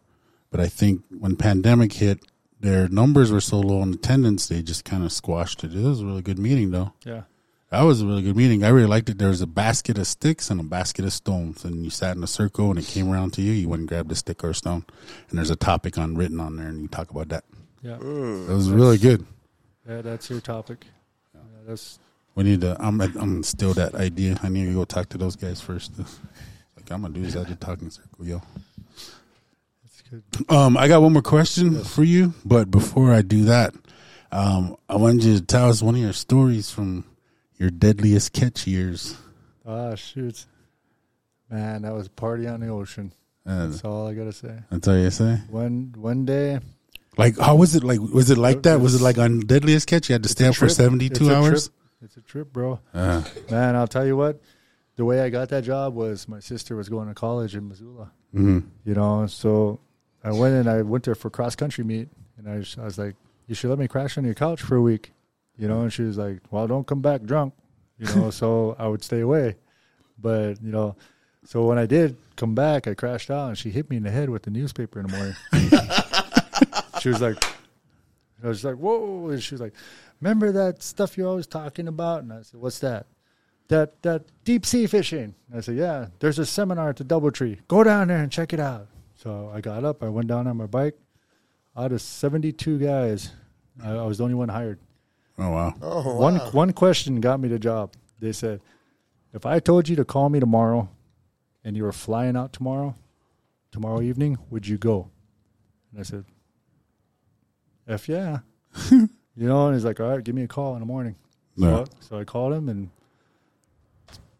But I think when pandemic hit, their numbers were so low in attendance, they just kind of squashed it. It was a really good meeting, though. yeah, That was a really good meeting. I really liked it. There was a basket of sticks and a basket of stones, and you sat in a circle, and it came around to you. You went and grabbed a stick or a stone, and there's a topic on written on there, and you talk about that. yeah, mm. It was really good. yeah. That's your topic. Yeah, that's We need to. I'm. I'm gonna that idea. I need to go talk to those guys first. [laughs] Like I'm gonna do this at the talking circle, yo. Um, I got one more question for you, but before I do that, um, I wanted you to tell us one of your stories from your deadliest catch years. Ah, shoot. Man, that was party on the ocean. Uh, That's all I gotta say. that's all you say. One one day, Like, how was it? Like, was it like that? Was it like on deadliest catch? You had to stay up for seventy two hours. Trip. It's a trip, bro. Uh, Man, I'll tell you what. The way I got that job was my sister was going to college in Missoula. mhm. You know, so I went and I went there for cross country meet, and I was, I was like, "You should let me crash on your couch for a week." You know, and she was like, "Well, don't come back drunk." You know, [laughs] so I would stay away. But you know, so when I did come back, I crashed out, and she hit me in the head with the newspaper in the morning. [laughs] she was like, I was like, "Whoa!" And she was like, "Remember that stuff you're always talking about?" And I said, "What's that?" That that deep sea fishing. And I said, "Yeah, there's a seminar at the DoubleTree. Go down there and check it out." So I got up. I went down on my bike. Out of 72 guys, I, I was the only one hired. Oh wow. Oh, wow. One one question got me the job. They said, "If I told you to call me tomorrow, and you were flying out tomorrow, tomorrow evening, would you go?" And I said, "F yeah." [laughs] you know, and he's like, "All right, give me a call in the morning." So, Yeah. so I called him, and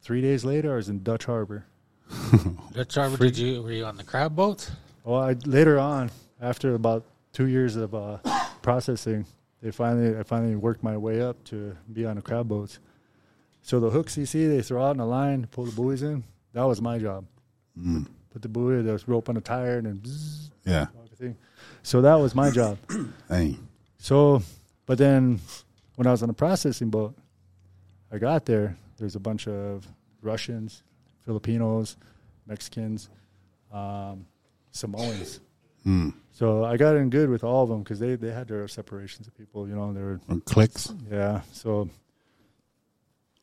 three days later, I was in Dutch Harbor. [laughs] Dutch Harbor, did you were you on the crab boat? Well, I, later on, after about two years of uh, processing, they finally I finally worked my way up to be on the crab boats. So the hooks you see, they throw out in a line, pull the buoys in. That was my job. Mm. Put the buoy, the rope on the tire, and then bzzz, Yeah. everything. So that was my job. [clears throat] Hey. So, but then when I was on the processing boat, I got there. There's a bunch of Russians, Filipinos, Mexicans, um, Samoans. So I got in good with all of them because they, they had their separations of people. You know, they were clicks. yeah. So,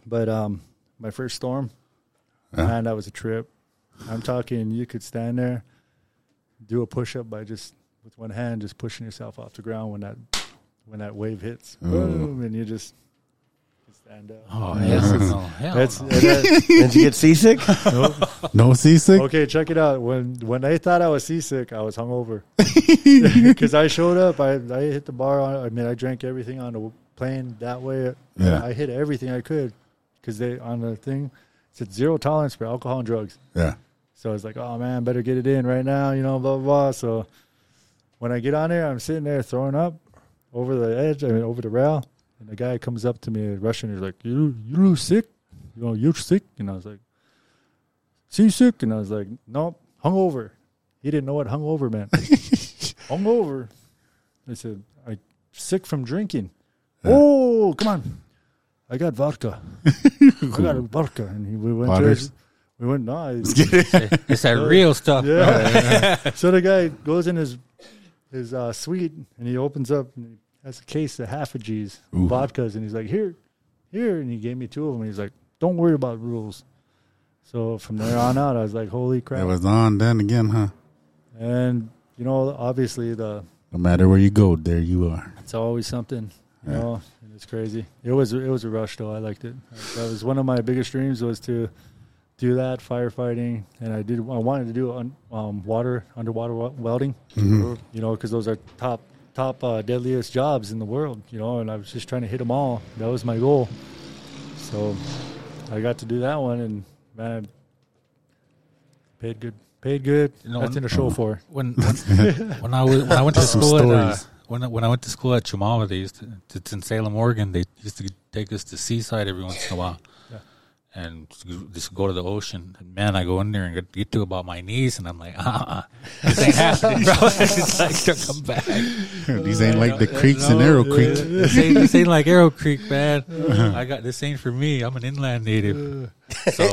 but um, my first storm, Yeah. man, that was a trip. I'm talking. You could stand there, do a push up by just with one hand, just pushing yourself off the ground when that when that wave hits, Ooh. boom, and you just stand up. Uh, oh, Yeah. Oh, hell no. That's no. and that- [laughs] Did you get seasick? [laughs] No seasick. okay. Check it out. When when they thought I was seasick, I was hungover [laughs] because I showed up. I I hit the bar. On, I mean, I drank everything on the plane that way. Yeah. I hit everything I could because they on the thing it said zero tolerance for alcohol and drugs. Yeah. So I was like, oh man, better get it in right now, you know, blah blah. blah. So when I get on there, I'm sitting there throwing up over the edge, I mean, over the rail, and the guy comes up to me, Russian. He's like, you you sick? You know, you sick? And I was like, seasick? And I was like, nope, hungover. He didn't know what hungover meant. [laughs] hungover. I said, I sick from drinking. Oh, come on. I got vodka. [laughs] I got vodka. And he, we went to his, we went, no. I- It's that real stuff. bro. yeah. [laughs] so the guy goes in his his uh, suite and he opens up and he has a case of half a G's Ooh. vodkas and he's like, here, here. And he gave me two of them. He's like, don't worry about rules. So from there on out, I was like, holy crap. It was on then again, huh? And, you know, obviously the No matter where you go, there you are. It's always something, you Yeah. know. And it's crazy. It was it was a rush though. I liked it. That was one of my biggest dreams was to do that firefighting, and I did. I wanted to do un, um, water underwater wel- welding. Mhm. You know, because those are top top uh, deadliest jobs in the world. You know, and I was just trying to hit them all. That was my goal. So I got to do that one, and man, paid good. Paid good. You know, Nothing to show [laughs] for. when [laughs] when, when I was when I went to school at, uh, when I- when I went to school at Chemawa, they used to it's in Salem, Oregon. They used to take us to Seaside every once in a while. And just go to the ocean. And man, I go in there and get, get to about my knees, and I'm like, uh, uh [laughs] this ain't happening, bro. [laughs] it's like to come back. [laughs] These ain't like the creeks in Arrow Creek. This ain't, this ain't like Arrow Creek, man. I got this ain't for me. I'm an inland native. So,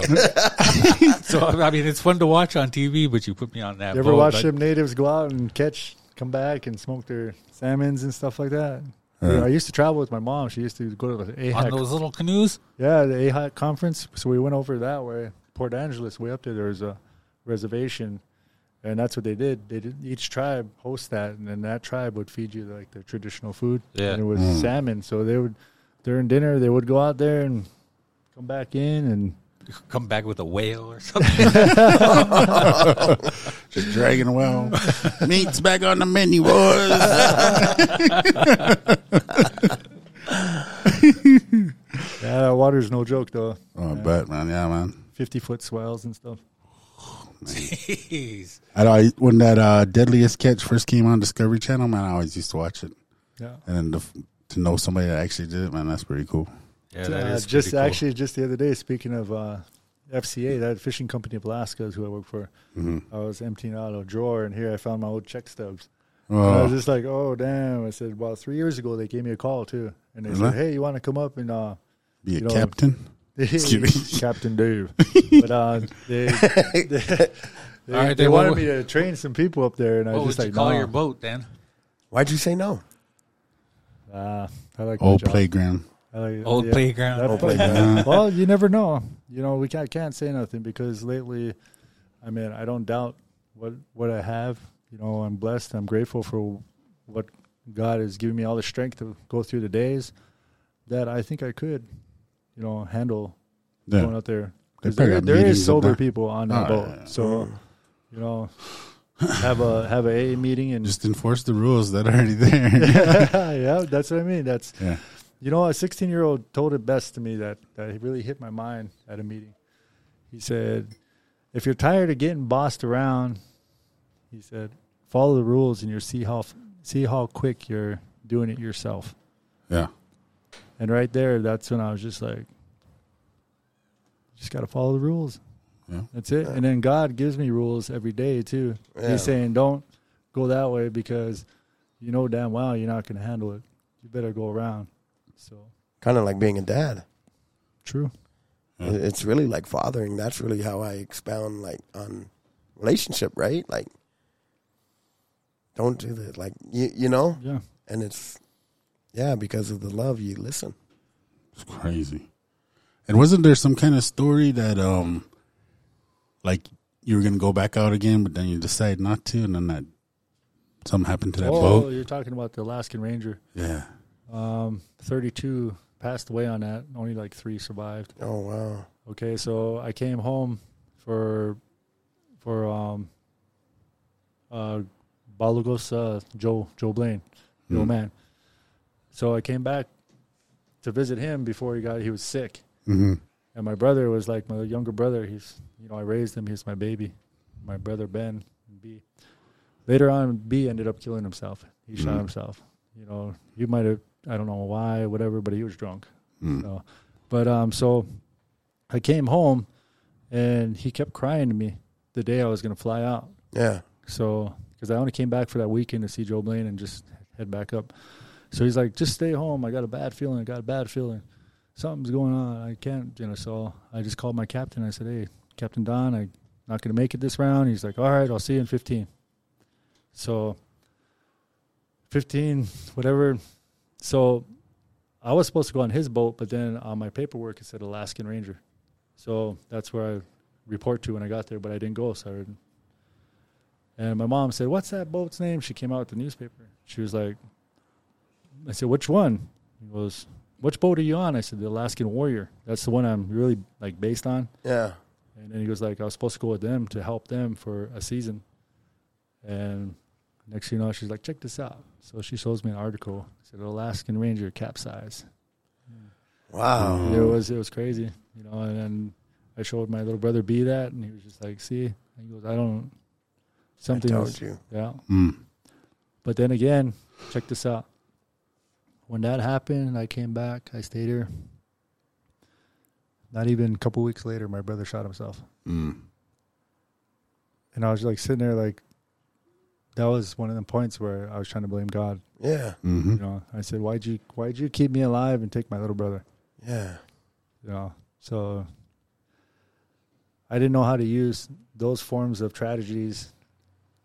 so I mean, it's fun to watch on TV, but you put me on that. You ever boat, watch like- them natives go out and catch, come back and smoke their salmons and stuff like that? Yeah. I used to travel with my mom. She used to go to the on those little canoes? Yeah, the AHAC conference. So we went over that way. Port Angeles, way up there, there was a reservation. And that's what they did. They did each tribe host that, and then that tribe would feed you like their traditional food. Yeah. and it was Mm. salmon. So they would during dinner they would go out there and come back in, and Come back with a whale or [laughs] something. [laughs] Just dragging a whale. Meat's back on the menu, boys. [laughs] yeah, that water's no joke though. oh, but man, yeah, man. Fifty foot swells and stuff. [sighs] Jeez. I, I when that uh, Deadliest Catch first came on Discovery Channel, man, I always used to watch it, Yeah. and then the, to know somebody that actually did it, man, that's pretty cool. Yeah, that Uh, is just cool. actually just the other day. Speaking of uh, FCA, that fishing company of Alaska is who I work for. hmm I was emptying out a drawer, and here I found my old check stubs. And I was Oh, just like, "Oh damn!" I said, "Well, three years ago they gave me a call too, and they Really? said, hey, you want to come up and uh, be a know, captain. [laughs] Excuse me. [laughs] Captain Dave?" [laughs] but uh, they they, they, All right, they then wanted me to train some people up there, and I was would just you like, call "No." your boat, Dan? Why'd you say no? Uh, I like Old playground. I like, Old yeah. playground. Old playground. well, you never know. You know, we can't, can't say nothing because lately, I mean, I don't doubt what what I have. You know, I'm blessed. I'm grateful for what God has given me all the strength to go through the days that I think I could, you know, handle going out there. They 'Cause probably there, there is sober people on that Oh, boat, yeah. so you know, have a have a AA meeting and Just enforce the rules that are already there. [laughs] [laughs] yeah, that's what I mean. That's yeah. You know, a 16 year old told it best to me that, that really hit my mind at a meeting. He said, If you're tired of getting bossed around, he said, follow the rules and you'll see how, see how quick you're doing it yourself. Yeah. And right there, that's when I was just like, just got to follow the rules. Yeah. That's it. And then God gives me rules every day, too. Yeah. He's saying, don't go that way because you know damn well you're not going to handle it. You better go around. So, Kind of like being a dad. true. Yeah. It's really like fathering. That's really how I expound like on relationship, right? Like don't do that. Like you, you know, Yeah. and it's yeah because of the love you listen. It's crazy. And wasn't there some kind of story that um like you were gonna go back out again, but then you decide not to, and then that something happened to that oh, boat? Oh, you're talking about the Alaskan Ranger. Yeah. Um, 32 passed away on that. Only like three survived. Oh wow, Okay, so I came home for for um uh Balagos uh Joe Joe Blaine, the old man. So I came back to visit him before he got he was sick. Mm-hmm. And my brother was like my younger brother. He's you know, I raised him, he's my baby. My brother Ben B. Later on B ended up killing himself. He shot Mm. himself. You know, you might have I don't know why, whatever, but he was drunk. Mm. So, but um, so I came home, and he kept crying to me the day I was going to fly out. yeah, So, because I only came back for that weekend to see Joe Blaine and just head back up. So he's like, "Just stay home. I got a bad feeling. I got a bad feeling. Something's going on. I can't, you know." So I just called my captain. I said, "Hey, Captain Don, I'm not going to make it this round." He's like, "All right, I'll see you in 15." So 15, whatever. So I was supposed to go on his boat, but then on my paperwork it said Alaskan Ranger. So that's where I report to when I got there, but I didn't go. So I didn't. And my mom said, "What's that boat's name?" She came out with the newspaper. She was like, "I said, which one?" He goes, "Which boat are you on?" I said, "The Alaskan Warrior. That's the one I'm really like based on." yeah. And then he goes like, I was supposed to go with them to help them for a season. And next thing you know, she's like, check this out. So she shows me an article. It said Alaskan Ranger capsize. Wow. It was it was crazy, you know. And then I showed my little brother B that, and he was just like, see, and he goes, I don't something. I told is- you. Yeah. Mm. But then again, check this out. When that happened, I came back. I stayed here. Not even a couple weeks later, my brother shot himself. Mm. And I was like sitting there, like, that was one of the points where I was trying to blame God. Yeah, hmm You know, I said, "Why'd you, why'd you keep me alive and take my little brother?" yeah, You know, so I didn't know how to use those forms of tragedies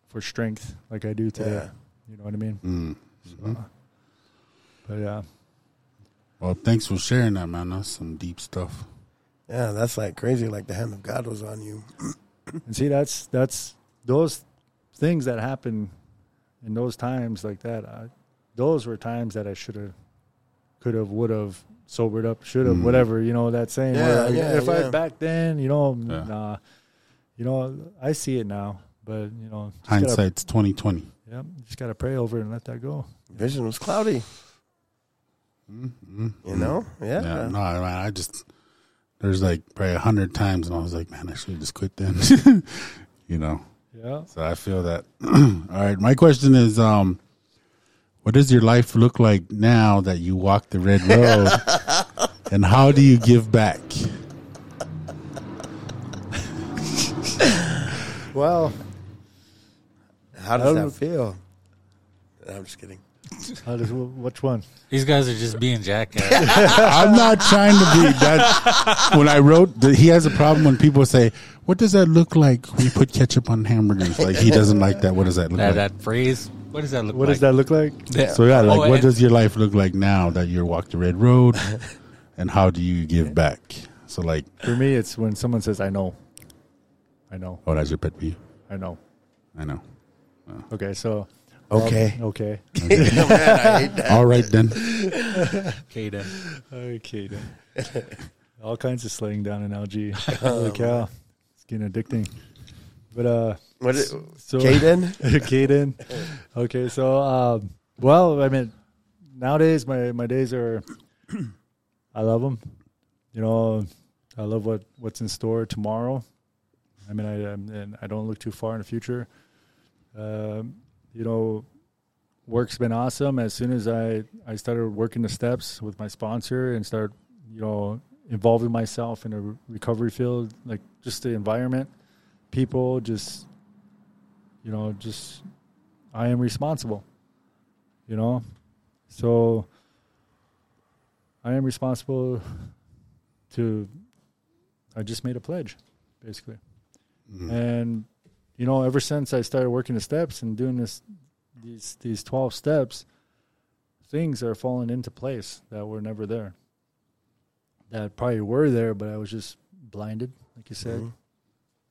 for strength like I do today. yeah. You know what I mean? Mm. So, but yeah, Well, thanks for sharing that, man. That's some deep stuff. Yeah, that's like crazy. Like the hand of God was on you. and see, that's that's those things that happen in those times like that. I, those were times that I should have, could have, would have sobered up, should have, Mhm. whatever. You know that saying. Yeah, yeah, if yeah. I back then, you know, Yeah. nah, you know, I see it now, but you know, Hindsight's twenty twenty. Yep, just gotta pray over it and let that go. Vision was cloudy. Mm-hmm. You know? Yeah. Yeah, no, man, I just there's like probably a hundred times, and I was like, man, I should have just quit then. [laughs] you know, Yeah. so I feel that. [clears throat] All right, my question is, um, what does your life look like now that you walk the red road, [laughs] and how do you give back? Well, How does don't- that feel? I'm just kidding. How does which one? These guys are just being jackass. [laughs] I'm not trying to be that. When I wrote, that he has a problem when people say, "What does that look like?" We put ketchup on hamburgers. Like he doesn't like that. What does that look that, like? that phrase. What does that look like? What like? does that look like? Yeah. So yeah, like Oh, what does your life look like now that you walk the red road, and how do you give back? So like, For me, it's when someone says, "I know, I know, oh, that's your pet peeve. I know." I know. Okay, so Okay. okay, [laughs] Man, I hate that. All right then. Okay, then. okay, then. [laughs] All kinds of slaying down in LG. Holy cow, it's getting addicting. But uh, What is, so Kaden? [laughs] Caden. Okay, so um, well, I mean, nowadays my my days are, [clears throat] I love them. You know, I love what what's in store tomorrow. I mean, I um, and I don't look too far in the future. Um, you know, work's been awesome. As soon as I I started working the steps with my sponsor and start, you know, involving myself in a recovery field, like just the environment, people, just you know, just I am responsible. You know, so I am responsible to. I just made a pledge, basically, Mm. and you know, ever since I started working the steps and doing this, these these twelve steps, things are falling into place that were never there. That probably were there, but I was just blinded, like you said, Mhm.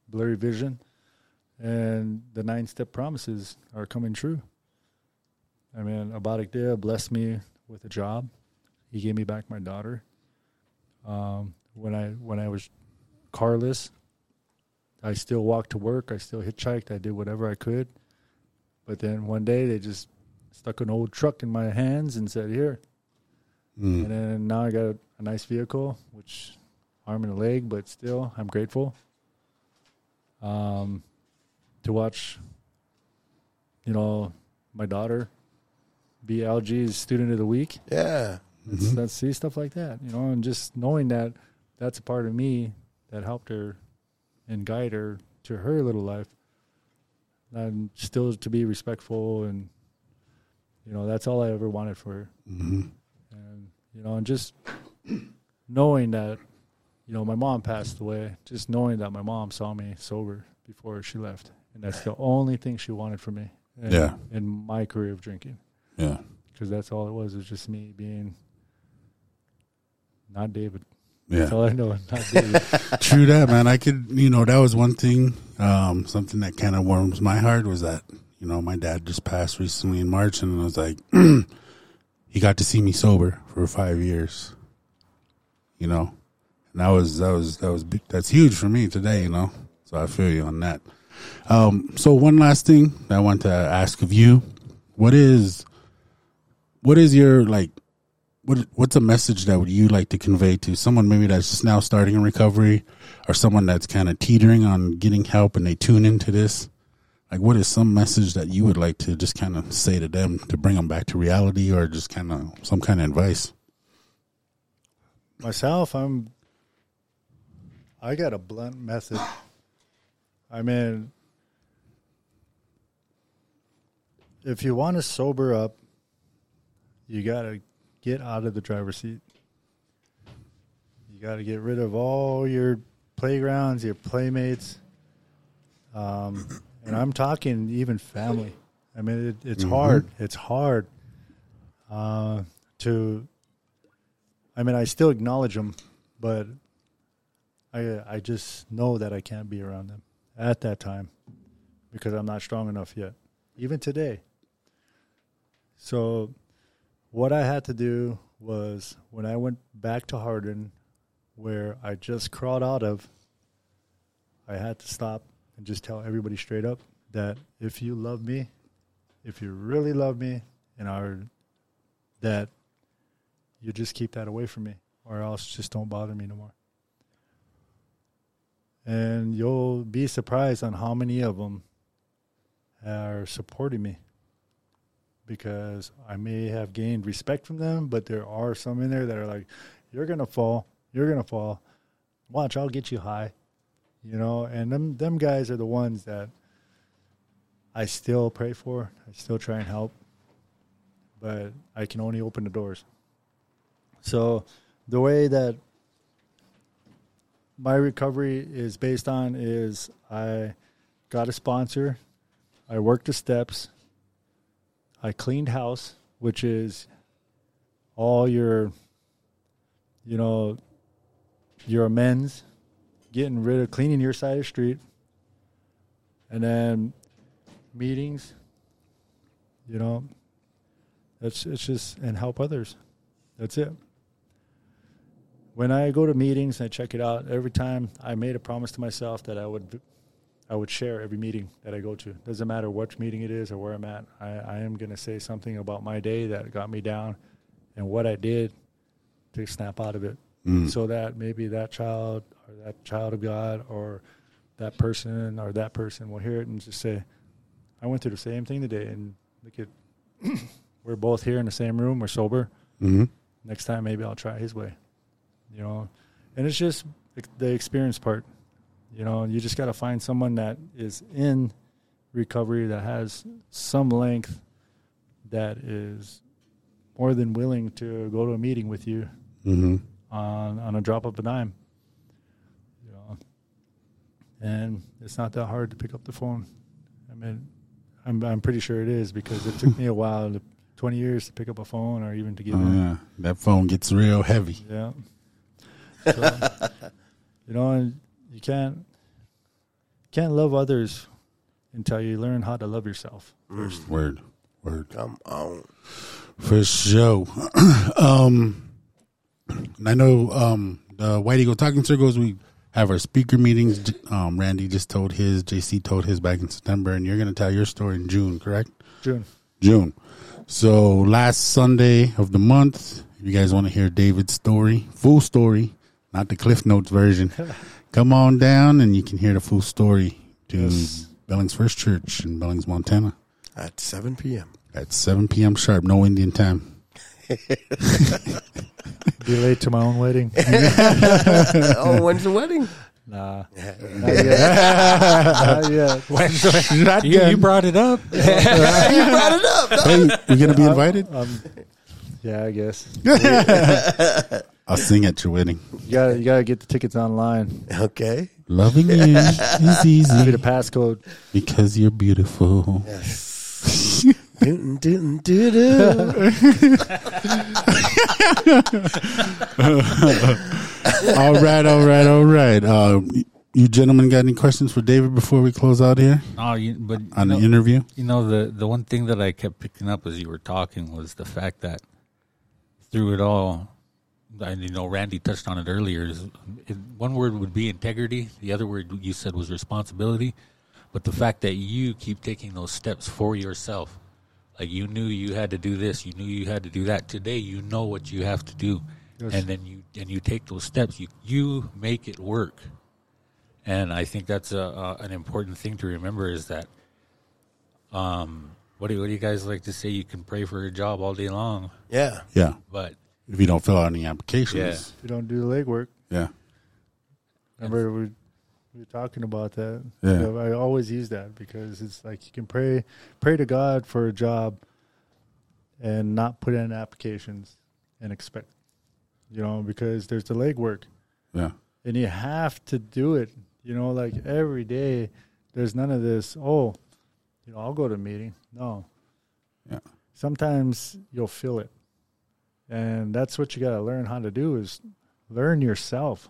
blurry vision, and the nine step promises are coming true. I mean, Abadik Dea blessed me with a job. He gave me back my daughter. Um, when I when I was carless, I still walked to work. I still hitchhiked. I did whatever I could. But then one day they just stuck an old truck in my hands and said, "Here." Mm. And then now I got a nice vehicle, which arm and a leg, but still I'm grateful. Um, to watch, you know, my daughter be LG's student of the week. Yeah. That's, that's see stuff like that, you know, and just knowing that that's a part of me that helped her and guide her to her little life. And still to be respectful and you know, that's all I ever wanted for her. hmm And you know, and just knowing that, you know, my mom passed away, just knowing that my mom saw me sober before she left. And that's the only thing she wanted from me. In, Yeah. In my career of drinking Yeah. because that's all it was. It was just me being not David. Yeah. That's all I know. [laughs] True that, man. I could, you know, that was one thing, um, something that kind of warms my heart was that, you know, my dad just passed recently in March and I was like, [clears throat] he got to see me sober for five years, you know, and that was, that was, that was, big, that's huge for me today, you know, so I feel you on that. Um, so one last thing that I want to ask of you, what is, what is your, like, what what's a message that would you like to convey to someone maybe that's just now starting in recovery or someone that's kind of teetering on getting help and they tune into this like what is some message that you would like to just kind of say to them to bring them back to reality or just kind of some kind of advice Myself, I'm. I got a blunt method. I mean, if you want to sober up, you got to get out of the driver's seat. You got to get rid of all your playgrounds, your playmates. Um, and I'm talking even family. I mean, it, it's hard. It's hard uh, to. I mean, I still acknowledge them, but I I just know that I can't be around them at that time because I'm not strong enough yet, even today. So, what I had to do was when I went back to Hardin, where I just crawled out of, I had to stop and just tell everybody straight up that if you love me, if you really love me, and are that you just keep that away from me, or else just don't bother me no more. And you'll be surprised on how many of them are supporting me because I may have gained respect from them, but there are some in there that are like, "You're gonna fall, you're gonna fall. Watch, I'll get you high," you know. And them them guys are the ones that I still pray for. I still try and help, but I can only open the doors. So, the way that my recovery is based on is I got a sponsor, I worked the steps, I cleaned house, which is all your, you know, your amends, getting rid of cleaning your side of the street, and then meetings. You know, it's it's just and help others. That's it. When I go to meetings, I check it out every time. I made a promise to myself that I would I would share every meeting that I go to. Doesn't matter what meeting it is or where I'm at. I, I am going to say something about my day that got me down and what I did to snap out of it so that maybe that child or that child of God or that person or that person will hear it and just say, I went through the same thing today. And look at, [coughs] we're both here in the same room. We're sober. mm-hmm. Next time, maybe I'll try his way. You know, and it's just the experience part. You know, you just got to find someone that is in recovery that has some length that is more than willing to go to a meeting with you Mm-hmm. on on a drop of a dime. You know, and it's not that hard to pick up the phone. I mean, I'm I'm pretty sure it is because it took me a while, to, twenty years to pick up a phone or even to get Oh, yeah. That phone gets real heavy. Yeah. So, [laughs] you know, and you can't can't love others until you learn how to love yourself. First. Word. Word. Come on. For sure. [clears throat] um, and I know um, the White Eagle Talking Circles, we have our speaker meetings. Um, Randy just told his, JC told his back in September, and you're going to tell your story in June, correct? June. June. So last Sunday of the month, if you guys want to hear David's story, full story, not the Cliff Notes version, [laughs] come on down and you can hear the full story to Yes. Billings First Church in Billings, Montana At 7 p.m. at 7 p.m. sharp, no Indian time. Be late to my own wedding. [laughs] oh, when's the wedding? Nah. Not yet. Not yet. [laughs] [laughs] you, you brought it up. you brought it up. Hey, we going to be invited? Um, yeah, I guess. I'll sing at your wedding. You gotta, you gotta get the tickets online. Okay. Loving you is [laughs] easy. Give me the passcode. because you're beautiful. Doo. [laughs] all right, all right, all right. Uh, you gentlemen got any questions for David before we close out here Oh, you, but you on know, the interview? you know the the one thing that I kept picking up as you were talking was the fact that through it all, and you know Randy touched on it earlier. Is it, one word would be integrity. The other word you said was responsibility. But the fact that you keep taking those steps for yourself, like you knew you had to do this, you knew you had to do that. Today, you know what you have to do, Yes. and then you and you take those steps. You you make it work. And I think that's a, a, an important thing to remember is that, um, what do, what do you guys like to say? You can pray for a job all day long, Yeah. Yeah. but If you don't fill out any applications. If you don't do the legwork, Yeah. remember we, we were talking about that. Yeah. So I always use that because it's like you can pray pray to God for a job and not put in applications and expect, you know, because there's the legwork. Yeah. and you have to do it. You know, like every day, there's none of this. Oh, you know, I'll go to a meeting. No. Yeah. Sometimes you'll feel it, and that's what you got to learn how to do is learn yourself.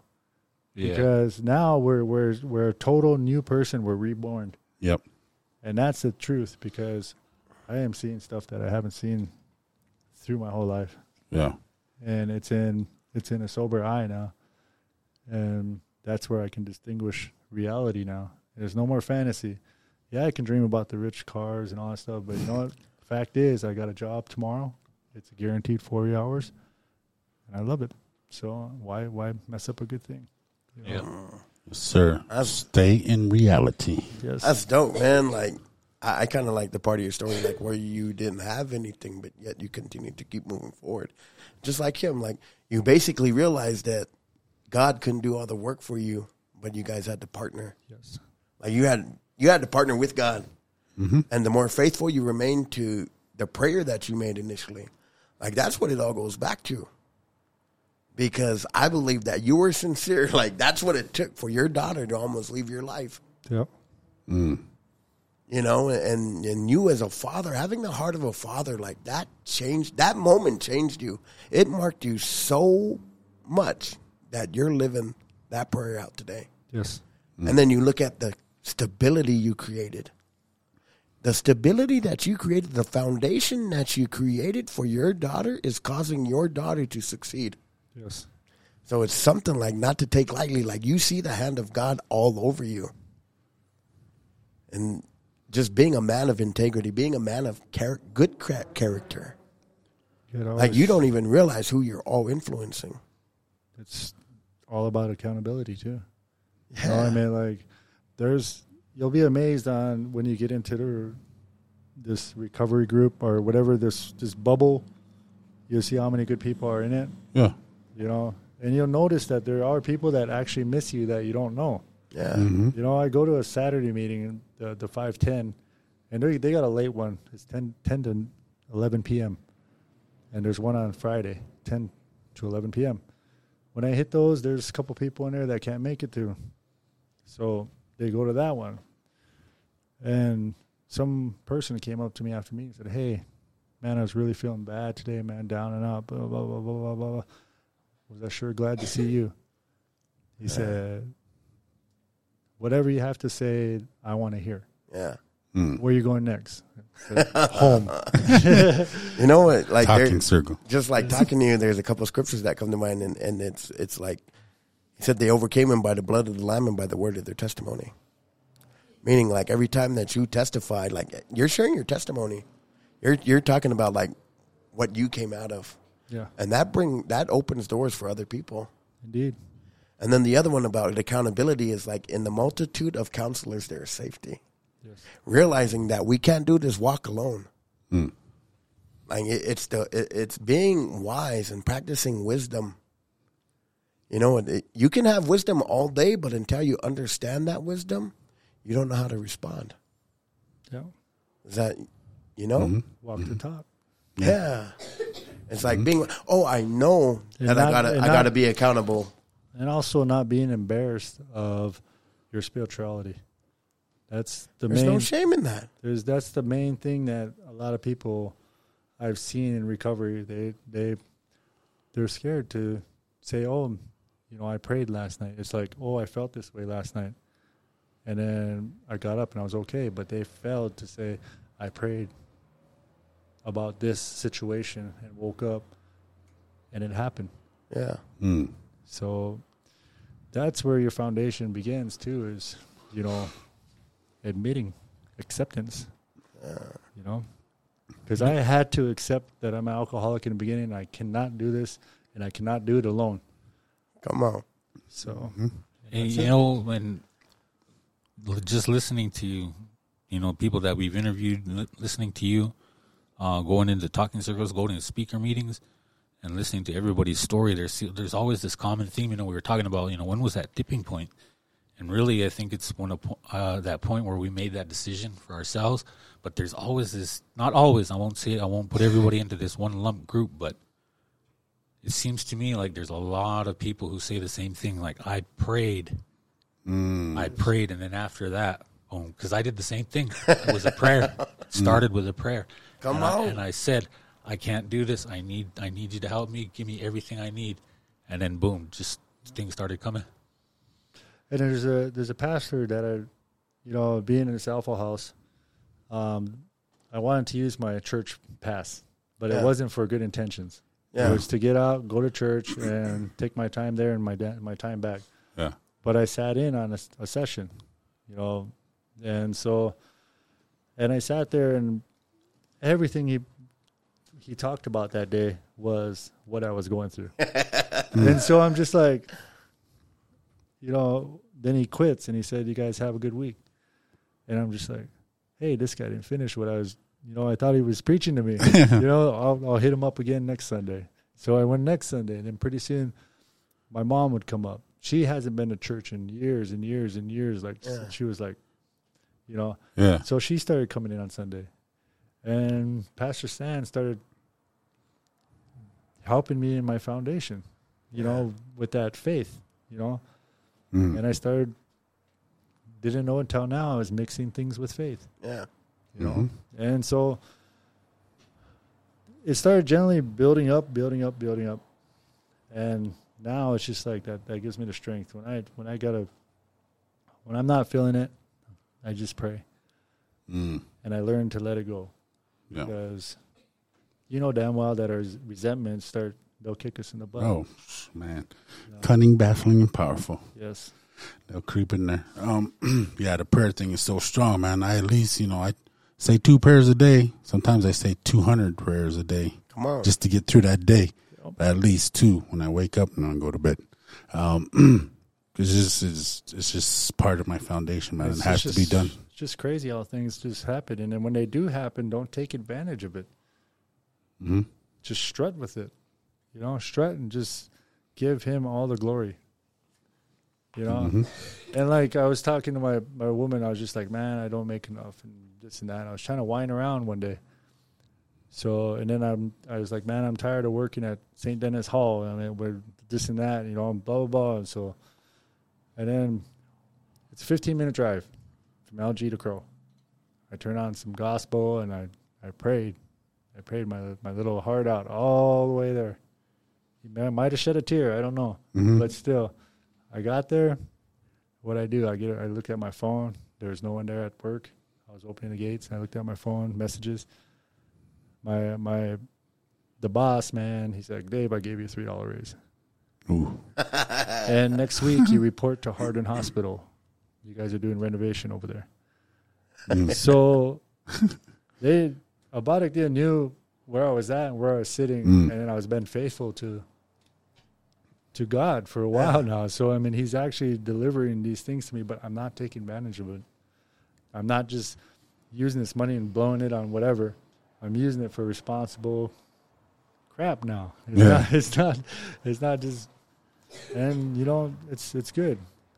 yeah, Because now we're we're we're a total new person. We're reborn, Yep. and that's the truth. Because I am seeing stuff that I haven't seen through my whole life Yeah. and it's in it's in a sober eye now, and that's where I can distinguish reality now. There's no more fantasy. Yeah, I can dream about the rich cars and all that stuff, but you know what? Fact is, I got a job tomorrow. It's a guaranteed forty hours, and I love it. So uh, why why mess up a good thing? You know? yeah. Yes, sir. That's- Stay in reality. Yes. That's dope, man. Like, I, I kind of like the part of your story, like where you didn't have anything, but yet you continued to keep moving forward. Just like him, like you basically realized that God couldn't do all the work for you, but you guys had to partner. yes. Like you had you had to partner with God, mm-hmm. and the more faithful you remain to the prayer that you made initially, like that's what it all goes back to. Because I believe that you were sincere. [laughs] Like that's what it took for your daughter to almost leave your life. Yep. Mm. you know and and you as a father having the heart of a father like that changed that moment changed you it marked you so much that you're living that prayer out today Yes. Mm. and then you look at the stability you created the stability that you created the foundation that you created for your daughter is causing your daughter to succeed Yes. so it's something like not to take lightly. Like you see the hand of God all over you. And just being a man of integrity, being a man of char- good cra- character. You Like you don't even realize who you're all influencing. it's all about accountability too. You know what I mean? Like, there's you'll be amazed on when you get into the, this recovery group or whatever this this bubble. You'll see how many good people are in it. Yeah. You know, and you'll notice that there are people that actually miss you that you don't know. Yeah. Mm-hmm. You know, I go to a Saturday meeting, the the five ten, and they they got a late one. It's 10, 10 to eleven p.m. And there's one on Friday, ten to eleven p.m. When I hit those, there's a couple people in there that can't make it through, so they go to that one. And some person came up to me after me and said, "Hey, man, I was really feeling bad today, man, down and out, blah blah blah blah blah blah." Was I sure glad to see you? He said, "Whatever you have to say, I want to hear. Yeah. Hmm. Where you going next? [laughs] Home. [laughs] You know what? Like Talking circle. just like talking to you, there's a couple scriptures that come to mind, and, and it's it's like he said they overcame him by the blood of the lamb and by the word of their testimony. Meaning, like every time that you testified, like you're sharing your testimony, you're you're talking about like what you came out of, Yeah, and that bring that opens doors for other people. indeed. And then the other one about accountability is like in the multitude of counselors, there is safety. Yes. Realizing that we can't do this walk alone. Hmm. Like it, it's the it, it's being wise and practicing wisdom. You know, it, you can have wisdom all day, but until you understand that wisdom, you don't know how to respond. Yeah, Is that you know? Mm-hmm. walk the mm-hmm. talk. Yeah. It's like mm-hmm. being. Oh, I know And that I not- gotta I gotta be accountable. and also not being embarrassed of your spirituality. That's the There's main. no shame in that. there's that's the main thing that a lot of people I've seen in recovery. They they they're scared to say, "Oh, you know, I prayed last night." It's like, "Oh, I felt this way last night," and then I got up and I was okay. But they failed to say, "I prayed about this situation and woke up, and it happened." Yeah. Mm. So that's where your foundation begins too is, you know, admitting acceptance. You know, because I had to accept that I'm an alcoholic in the beginning. I cannot do this, and I cannot do it alone. Come on. So And, you know, when just listening to you, you know, people that we've interviewed, li- listening to you, uh, going into talking circles, going to speaker meetings, and listening to everybody's story, there's there's always this common theme. You know, we were talking about, you know, when was that tipping point? And really, I think it's one of uh, that point where we made that decision for ourselves. But there's always this, not always. I won't say it. I won't put everybody into this one lump group, but it seems to me like there's a lot of people who say the same thing. Like I prayed, I prayed, and then after that, boom, because I did the same thing. It was a prayer. [laughs] It started with a prayer. Come and I, on. and I said, I can't do this. I need, I need you to help me. Give me everything I need. And then boom, just things started coming. and there's a there's a pastor that I, you know, being in this alpha house, um, I wanted to use my church pass, but Yeah. it wasn't for good intentions. Yeah. It was to get out, go to church, and take my time there and my da- my time back. Yeah. but I sat in on a session, you know, and so, and I sat there and everything he he talked about that day was what I was going through, [laughs] and so I'm just like, you know, then he quits and he said, "You guys have a good week," and I'm just like, "Hey, this guy didn't finish what I was." You know, I thought he was preaching to me. [laughs] you know, I'll, I'll hit him up again next Sunday. So I went next Sunday, and then pretty soon, my mom would come up. She hasn't been to church in years and years and years. Like Yeah. she was like, you know. Yeah. So she started coming in on Sunday, and Pastor Stan started helping me in my foundation. You know, with that faith. You know, Mm. and I started. Didn't know until now I was mixing things with faith Yeah. You know and so it started generally building up building up building up and now it's just like that that gives me the strength when i when i gotta when i'm not feeling it i just pray Mm. and i learn to let it go Yeah. because you know damn well that our resentments start they'll kick us in the butt Oh man, cunning, baffling, and powerful. yes They'll creep in there. Um, [clears throat] yeah, the prayer thing is so strong, man. I at least you know I say two prayers a day. Sometimes I say two hundred prayers a day Come on. just to get through that day. But at least two when I wake up and then I go to bed. Um, [clears throat] it's just it's, it's just part of my foundation, man. It's it has to be done. It's just crazy how things just happen, and then when they do happen, don't take advantage of it. hmm Just strut with it, you know, strut and just give him all the glory. You know, Mhm. and like I was talking to my my woman, I was just like, man, I don't make enough, and this and that. I was trying to whine around one day. So and then I'm I was like, man, I'm tired of working at St. Denis Hall. I mean, we're this and that, you know, blah blah blah. And so, and then it's a 15 minute drive from LG to Crow. I turned on some gospel and I, I prayed. I prayed my my little heart out all the way there. He may- might have shed a tear. I don't know, mm-hmm. but still, I got there. What I do, I get I look at my phone. There's no one there at work. I was opening the gates and I looked at my phone messages. My my the boss man, he's like, Dave, I gave you a three dollar raise. Ooh. [laughs] And next week you [laughs] report to Hardin Hospital. You guys are doing renovation over there. Mm. So they Abadik Dia knew where I was at and where I was sitting mm. and then I was been faithful to to God for a while now. So I mean he's actually delivering these things to me, but I'm not taking advantage of it. I'm not just using this money and blowing it on whatever. I'm using it for responsible crap now. [laughs] It's Yeah. not it's not it's not just and you know, it's it's good.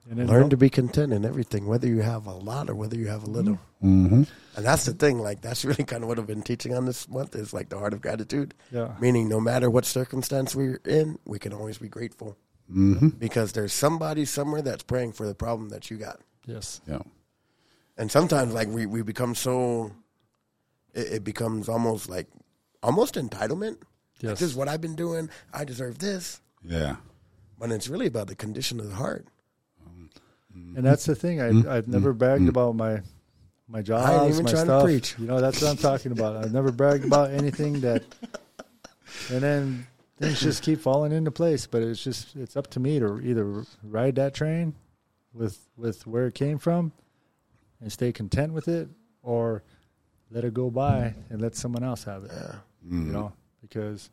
And then Learn to be content in everything, whether you have a lot or whether you have a little. Mm-hmm. And that's the thing. Like that's [laughs] really kind of what I've been teaching on this month is like the heart of gratitude. Yeah. Meaning, no matter what circumstance we're in, we can always be grateful Mm-hmm. because there's somebody somewhere that's praying for the problem that you got. Yes. Yeah. And sometimes, like we we become so, it, it becomes almost like almost entitlement. Like, this is what I've been doing. I deserve this. Yeah. But it's really about the condition of the heart. And that's the thing. I I've never bragged about my my jobs, Mm-hmm. even my trying to preach. You know, that's what I'm talking about. I've never bragged about anything that and then things just keep falling into place. But it's just it's up to me to either ride that train with with where it came from and stay content with it or let it go by and let someone else have it. You mm. know, because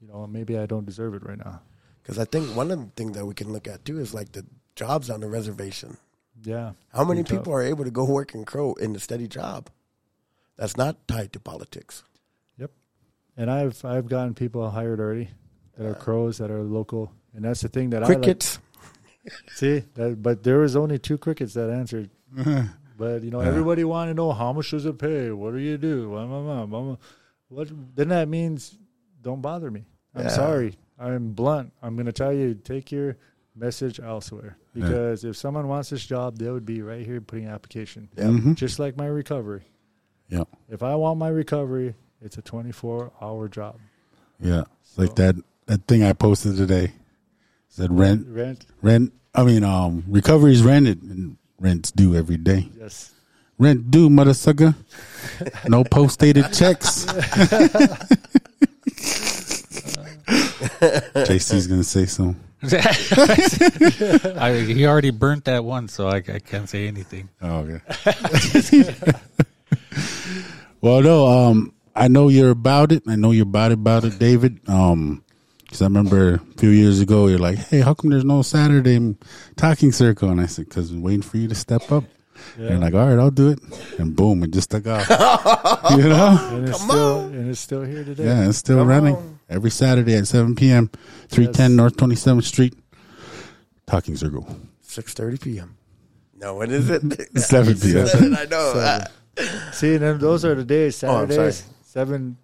you know, maybe I don't deserve it right now. Because I think one of the things that we can look at too is like the jobs on the reservation. Yeah. How many Pretty tough. people are able to go work in Crow in a steady job that's not tied to politics? Yep. And I've I've gotten people hired already that are crows that are local, and that's the thing that Crickets. I like. see. That, but there was only two crickets that answered. [laughs] but you know, everybody want to know how much does it pay? What do you do? Blah, blah, blah. What then? That means don't bother me. I'm Yeah. sorry. I'm blunt. I'm going to tell you take your message elsewhere because if someone wants this job, they would be right here putting application. Mhm. Just like my recovery. Yeah. If I want my recovery, it's a 24 hour job. Yeah. Like that that thing I posted today. Said rent Rent, rent I mean um recovery's rented and rent's due every day. yes. Rent due, mother sucker. No post dated checks. [laughs] JC's gonna say something. [laughs] I, he already burnt that one, so I, I can't say anything. Oh, okay. [laughs] well, no, um, I know you're about it. I know you're about it, about it, David. Um, because I remember a few years ago, you're like, "Hey, how come there's no Saturday talking circle?" And I said, "Because I'm waiting for you to step up." And you're like, "All right, I'll do it." And boom, it just took off. [laughs] you know? And it's still and it's still here today. Yeah, it's still Come running on. every Saturday at 7 p.m. 310 Yes. North 27th Street. Talking circle. 6.30 p.m. No, when is it? [laughs] 7 p.m. I know. Uh, See, then those are the days. Oh, I'm Saturdays, sorry. seven.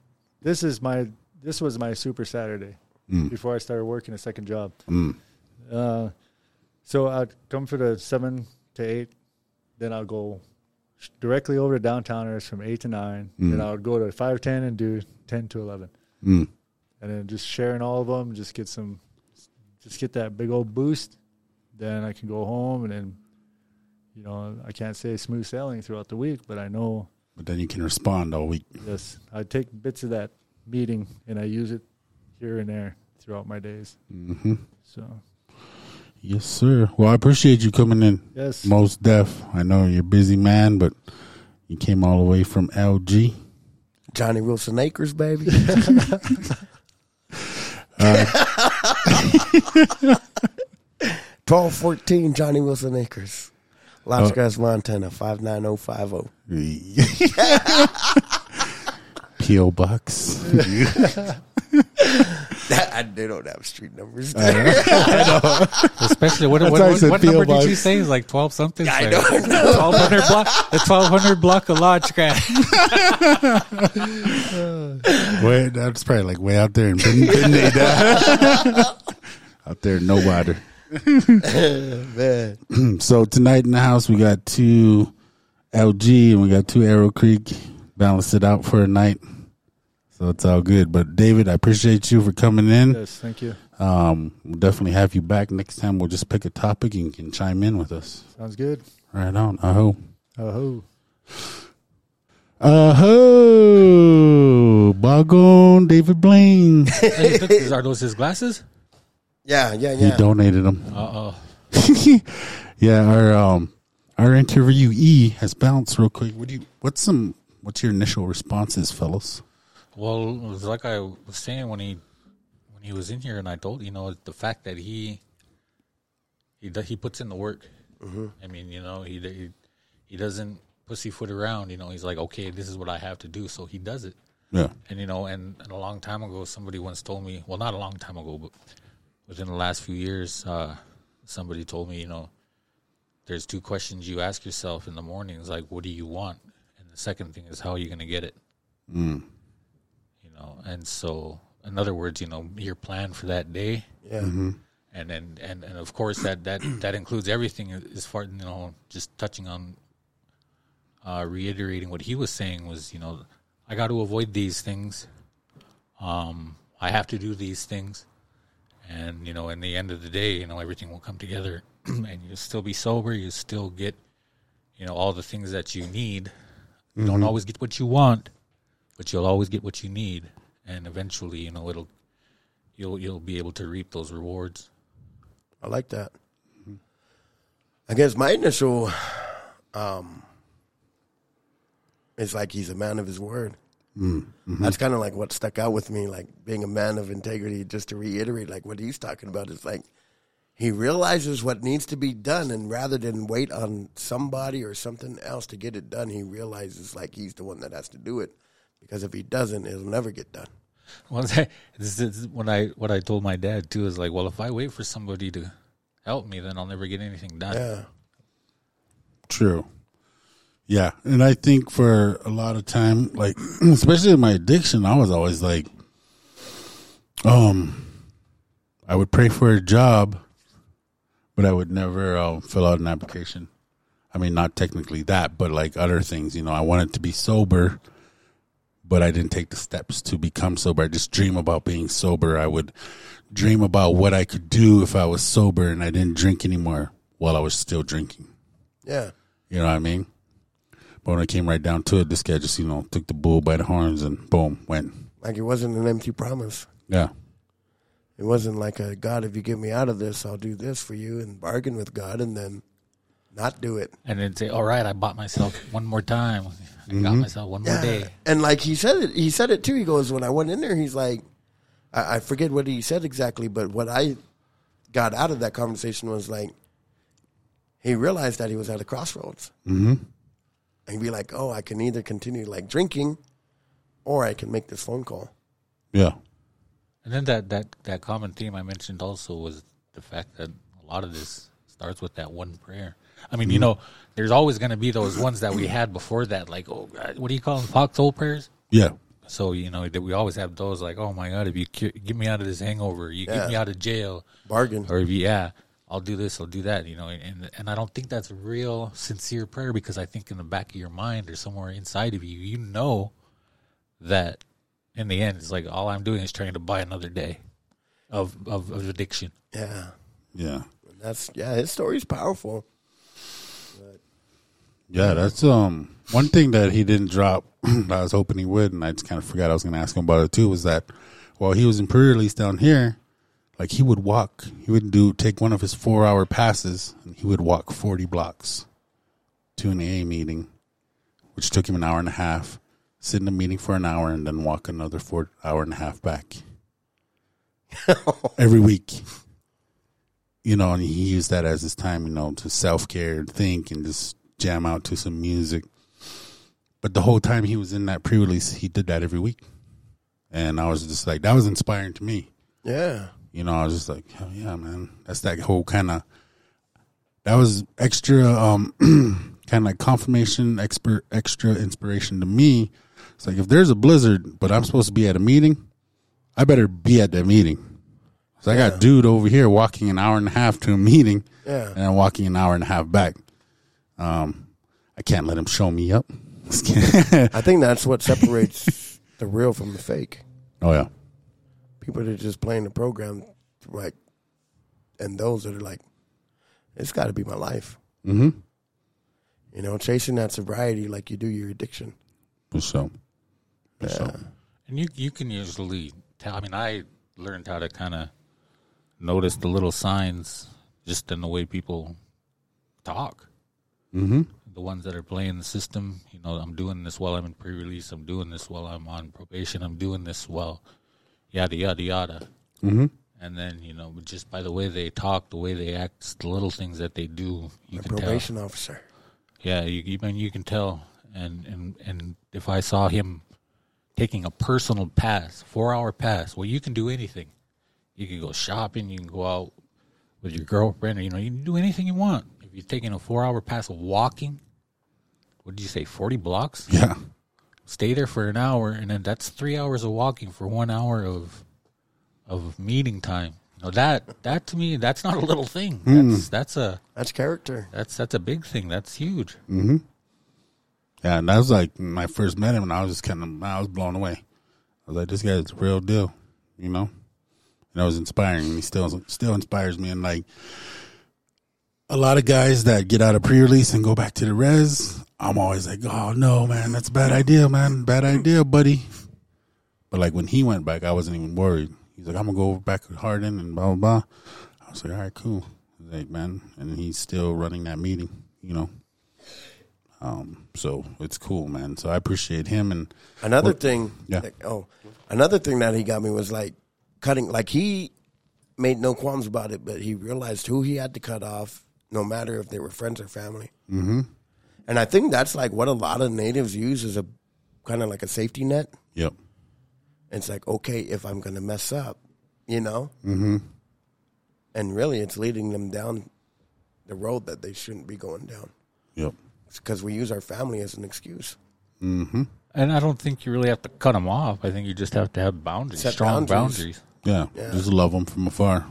This is my. This was my super Saturday before I started working a second job. Mm. Uh, so I'd come for the seven to eight, then I'll go directly over to downtowners from eight to nine. and I would go to five ten and do ten to eleven, Mm. and then just sharing all of them. Just get some, just get that big old boost. Then I can go home and then, you know, I can't say smooth sailing throughout the week, but I know But then you can respond all week. Yes, I take bits of that meeting and I use it here and there throughout my days. Mm-hmm. So Yes, sir. Well, I appreciate you coming in. yes, Most deaf. I know you're a busy man, but you came all the way from LG. Johnny Wilson Acres, baby. [laughs] [laughs] [laughs] Twelve fourteen Johnny Wilson Acres, Lodge Oh. Grass, Montana five nine zero five zero. P.O. Box. They don't have street numbers. Especially what, what, why I what, said what P.O. number did you say? It's like twelve something. I don't know. Twelve hundred block. The twelve hundred block of Lodge Grass. [laughs] [laughs] way, that's probably like way out there in Bin- Bindade. [laughs] out there, in no water. Man. [clears throat] So tonight in the house, we got two LG and we got two Arrow Creek. Balance it out for a night. So it's all good. But David, I appreciate you for coming in. Yes, thank you. Um, we'll definitely have you back next time. We'll just pick a topic and you can chime in with us. Sounds good. Right on. Aho. Oh, Aho. Bagon David Blaine. [laughs] Hey, he took- are those his glasses? Yeah, yeah, yeah. He donated them. Uh oh. [laughs] yeah, our um our interviewee has bounced real quick. What do you what's some what's your initial responses, fellas? Well, it was like I was saying when he when he was in here, and I told you know the fact that he he he puts in the work. I mean, you know, he he he doesn't pussyfoot around. You know, he's like, okay, this is what I have to do, so he does it. Yeah. And you know, and, and a long time ago, somebody once told me, well, not a long time ago, but within the last few years, uh, somebody told me, you know, there's two questions you ask yourself in the mornings, like, what do you want? And the second thing is, how are you going to get it? You know, and so, in other words, you know, your plan for that day, Yeah. and then and, and of course that that that includes everything as far you know just touching on uh, reiterating what he was saying was you know I got to avoid these things. Um, I have to do these things. And you know in the end of the day you know everything will come together [clears throat] and you'll still be sober. You still get you know all the things that you need. You don't always get what you want but you'll always get what you need and eventually you know it'll you'll you'll be able to reap those rewards I like that. I guess my initial um is like he's a man of his word. That's kind of like what stuck out with me, like being a man of integrity. Just to reiterate, like what he's talking about is like he realizes what needs to be done, and rather than wait on somebody or something else to get it done, he realizes like he's the one that has to do it. Because if he doesn't, it'll never get done. Well, this is when I what I told my dad too is like, well, if I wait for somebody to help me, then I'll never get anything done. Yeah, True. Yeah, and I think for a lot of time, like [clears throat] especially in my addiction, I was always like, um, I would pray for a job, but I would never uh, fill out an application. I mean, not technically that, but like other things. You know, I wanted to be sober, but I didn't take the steps to become sober. I just dream about being sober. I would dream about what I could do if I was sober and I didn't drink anymore while I was still drinking. yeah. You know what I mean? But when I came right down to it, this guy just, you know, took the bull by the horns and boom, went. Like it wasn't an empty promise. Yeah. It wasn't like a God, if you get me out of this, I'll do this for you and bargain with God and then not do it. And then say, all right, I bought myself one more time. I got myself one more day. And like he said it, he said it too. He goes, when I went in there, he's like, I, I forget what he said exactly, but what I got out of that conversation was like, he realized that he was at a crossroads. Mm-hmm. And he'd be like, oh, I can either continue like drinking or I can make this phone call. Yeah. And then that, that, that common theme I mentioned also was the fact that a lot of this starts with that one prayer. I mean, you mm-hmm. know, there's always going to be those ones that we had before that, like, oh, God, what do you call them? Foxhole prayers? Yeah. So, you know, that we always have those like, oh my God, if you cu- get me out of this hangover, you Yeah. get me out of jail, Bargain. or if you, yeah, I'll do this, I'll do that, you know, and and I don't think that's a real sincere prayer because I think in the back of your mind or somewhere inside of you, you know that in the end, it's like all I'm doing is trying to buy another day of of, of addiction. Yeah. Yeah. That's, yeah, his story's powerful. Yeah. That's um one thing that he didn't drop [clears throat] that I was hoping he would, and I just kind of forgot I was going to ask him about it too, was that while he was in pre-release down here, like he would walk, he would do take one of his four-hour passes, and he would walk forty blocks to an AA meeting, which took him an hour and a half. Sit in a meeting for an hour and then walk another four hour and a half back [laughs] every week. You know, and he used that as his time, you know, to self care, and think, and just jam out to some music. But the whole time he was in that pre release, he did that every week. And I was just like, that was inspiring to me. Yeah. You know, I was just like, hell yeah, man. That's that whole kind of, that was extra, um, [clears throat] kind of like confirmation, expert, extra inspiration to me. It's like, if there's a blizzard, but I'm supposed to be at a meeting, I better be at that meeting. So I got dude over here walking an hour and a half to a meeting Yeah. and I'm walking an hour and a half back. Um, I can't let him show me up. I think that's what [laughs] separates the real from the fake. oh yeah, People that are just playing the program, right? And those that are like, it's got to be my life. mm-hmm. You know, chasing that sobriety like you do your addiction. For sure. For. And you you can usually tell. I mean, I learned how to kind of notice the little signs just in the way people talk. Mm-hmm. The ones that are playing the system, you know, I'm doing this while I'm in pre-release. I'm doing this while I'm on probation. I'm doing this while, yada yada yada. Mm-hmm. And then you know, just by the way they talk, the way they act, the little things that they do, you My can tell. probation officer. Yeah, you, you mean you can tell, and and and if I saw him taking a personal pass, four hour pass, well, you can do anything. You can go shopping, you can go out with your girlfriend, or you know, you can do anything you want. If you're taking a four hour pass of walking, what did you say, forty blocks? Yeah. Stay there for an hour, and then that's three hours of walking for one hour of of meeting time. You know that that to me, that's not a little thing. Hmm. That's that's a That's character. that's that's a big thing. That's huge. Mm-hmm. Yeah, and that was like when I first met him, and I was just kind of I was blown away. I was like, this guy's the real deal, you know. And that was inspiring. And he still still inspires me. And like a lot of guys that get out of pre-release and go back to the res, I'm always like, oh no, man, that's a bad idea, man, bad idea, buddy. But like when he went back, I wasn't even worried. He's like, I'm gonna go back with Hardin and blah blah blah. I was like, all right, cool. He's like, man, and he's still running that meeting, you know. Um, so it's cool, man. So I appreciate him and Another Well, thing, yeah. like, oh, another thing that he got me was like cutting. Like he made no qualms about it, but he realized who he had to cut off, no matter if they were friends or family. Mm-hmm. And I think that's like what a lot of natives use as a kind of like a safety net. yep, It's like okay, if I'm going to mess up, you know. Mm-hmm. And really, it's leading them down the road that they shouldn't be going down yep, because we use our family as an excuse. And I don't think you really have to cut them off. I think you just have to have boundaries, Set strong boundaries. boundaries. yeah. Just love them from afar.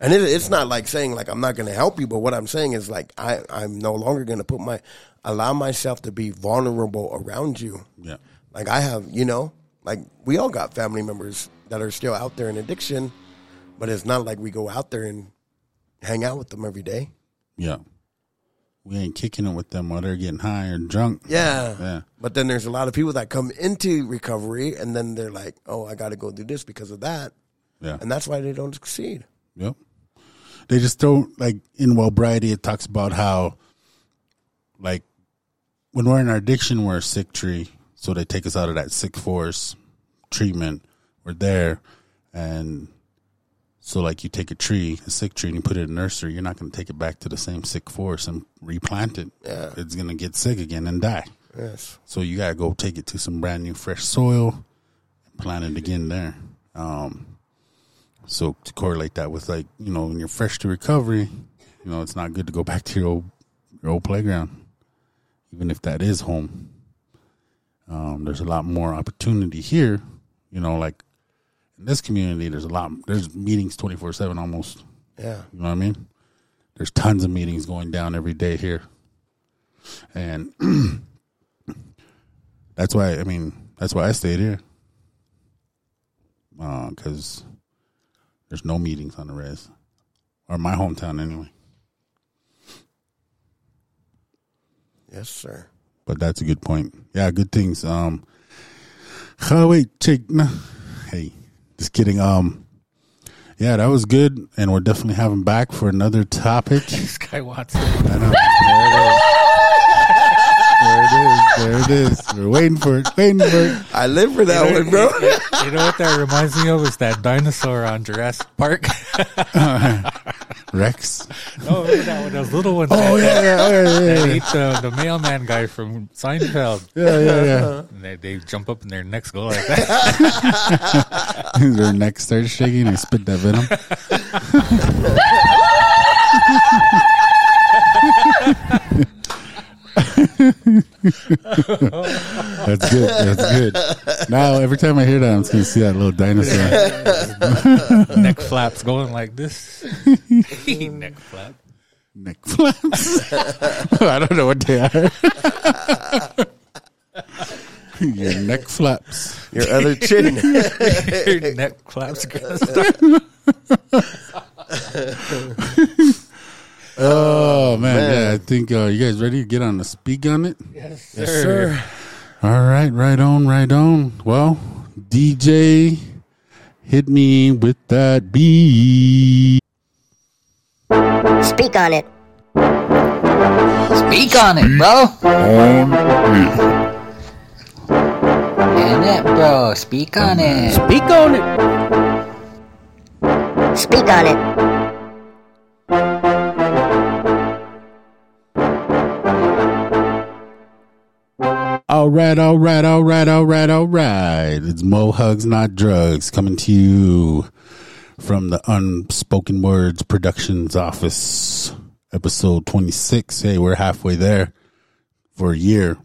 And it, it's not like saying like I'm not going to help you, but what I'm saying is like I I'm no longer going to put my allow myself to be vulnerable around you. Yeah, Like I have, you know, like we all got family members that are still out there in addiction, but it's not like we go out there and hang out with them every day. yeah. We ain't kicking it with them while they're getting high or drunk. Yeah. Yeah. But then there's a lot of people that come into recovery and then they're like, "Oh, I got to go do this because of that." Yeah. And that's why they don't succeed. Yep. They just don't like in Wellbriety. It talks about how, like, when we're in our addiction, we're a sick tree. So they take us out of that sick force treatment. We're there, and so like you take a tree, a sick tree, and you put it in a nursery. You're not going to take it back to the same sick force and replant it. Yeah. It's going to get sick again and die. Yes. So you gotta go take it to some brand new fresh soil and plant it again there. Um, so to correlate that with like, you know, when you're fresh to recovery, you know, it's not good to go back to your old your old playground. Even if that is home. Um, there's a lot more opportunity here, you know, like in this community there's a lot there's meetings twenty four seven almost. Yeah. You know what I mean? There's tons of meetings going down every day here. And [clears throat] that's why, I mean, that's why I stayed here. Because there's no meetings on the res. Or my hometown, anyway. Yes, sir. But that's a good point. Yeah, good things. Um, oh, wait, check. No. Hey, just kidding. Um, yeah, that was good. And we're definitely having back for another topic. [laughs] This guy There it is. There it is. There it is. We're waiting for it. Waiting for it. I live for that one, bro. You know what that reminds me of? Is that dinosaur on Jurassic Park? [laughs] Rex. oh, remember that one? Those little ones. Oh yeah, yeah, oh, yeah, yeah, that yeah. eat the, the mailman guy from Seinfeld. Yeah, yeah, yeah. And they, they jump up and their necks go like that. [laughs] Their neck starts shaking. They spit that venom. [laughs] That's good. That's good. Now every time I hear that, I'm just gonna see that little dinosaur. [laughs] neck flaps going like this. [laughs] neck flap. Neck flaps. [laughs] I don't know what they are. Your neck flaps. Your other chin. Your neck claps. Oh man, yeah. I think uh, you guys ready to get on the speak on it. yes, sir. All right, right on, right on. Well, DJ, hit me with that beat. Speak on it. Speak on it, bro. And it, bro. Speak on it. Speak on it. Speak on it. All right, all right, all right, all right, all right. It's Mo Hugs Not Drugs coming to you from the Unspoken Words Productions office, episode 26. Hey, we're halfway there for a year,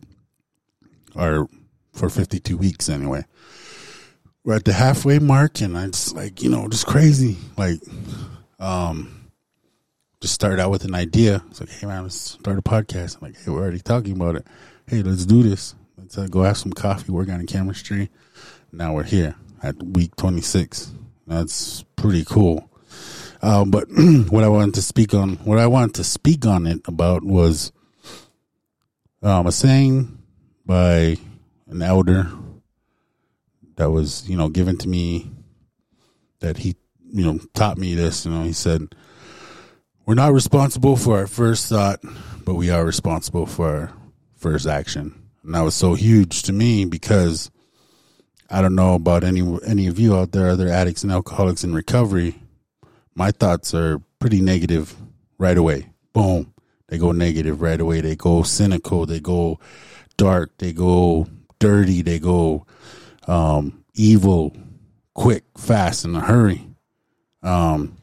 or for 52 weeks anyway. We're at the halfway mark, and I just like, you know, just crazy. Like, um, just started out with an idea. It's like, hey man, let's start a podcast. I'm like, hey, we're already talking about it. Hey, let's do this. Let's uh, go have some coffee, work on chemistry. Now we're here at week 26. That's pretty cool. Um, but [clears throat] what I wanted to speak on, what I wanted to speak on it about was um, a saying by an elder that was, you know, given to me that he, you know, taught me this. You know, he said, we're not responsible for our first thought, but we are responsible for our first action. And that was so huge to me because I don't know about any any of you out there, other addicts and alcoholics in recovery. My thoughts are pretty negative right away. Boom. They go negative right away. They go cynical. They go dark. They go dirty. They go um, evil, quick, fast, in a hurry. Um,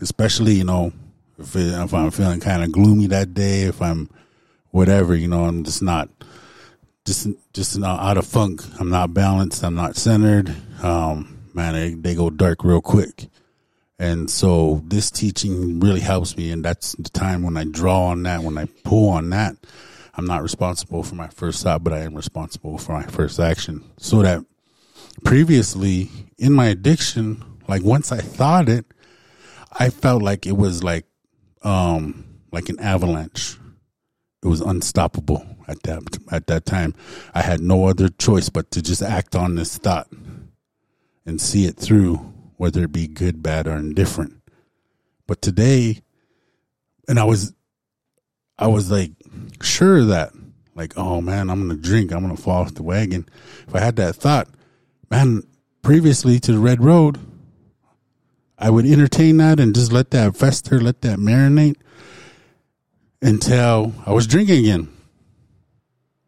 especially you know if it, if I'm feeling kind of gloomy that day, if I'm whatever, you know, I'm just not just just not out of funk. I'm not balanced. I'm not centered. Um, man, they, they go dark real quick. And so this teaching really helps me, and that's the time when I draw on that, when I pull on that. I'm not responsible for my first thought, but I am responsible for my first action. So that previously in my addiction, like once I thought it, I felt like it was like um like an avalanche. It was unstoppable at that at that time. I had no other choice but to just act on this thought and see it through, whether it be good, bad, or indifferent. But today, and I was, I was like sure that, like, oh man, I'm gonna drink, I'm gonna fall off the wagon. If I had that thought, man, previously to the red road, I would entertain that and just let that fester, let that marinate until I was drinking again.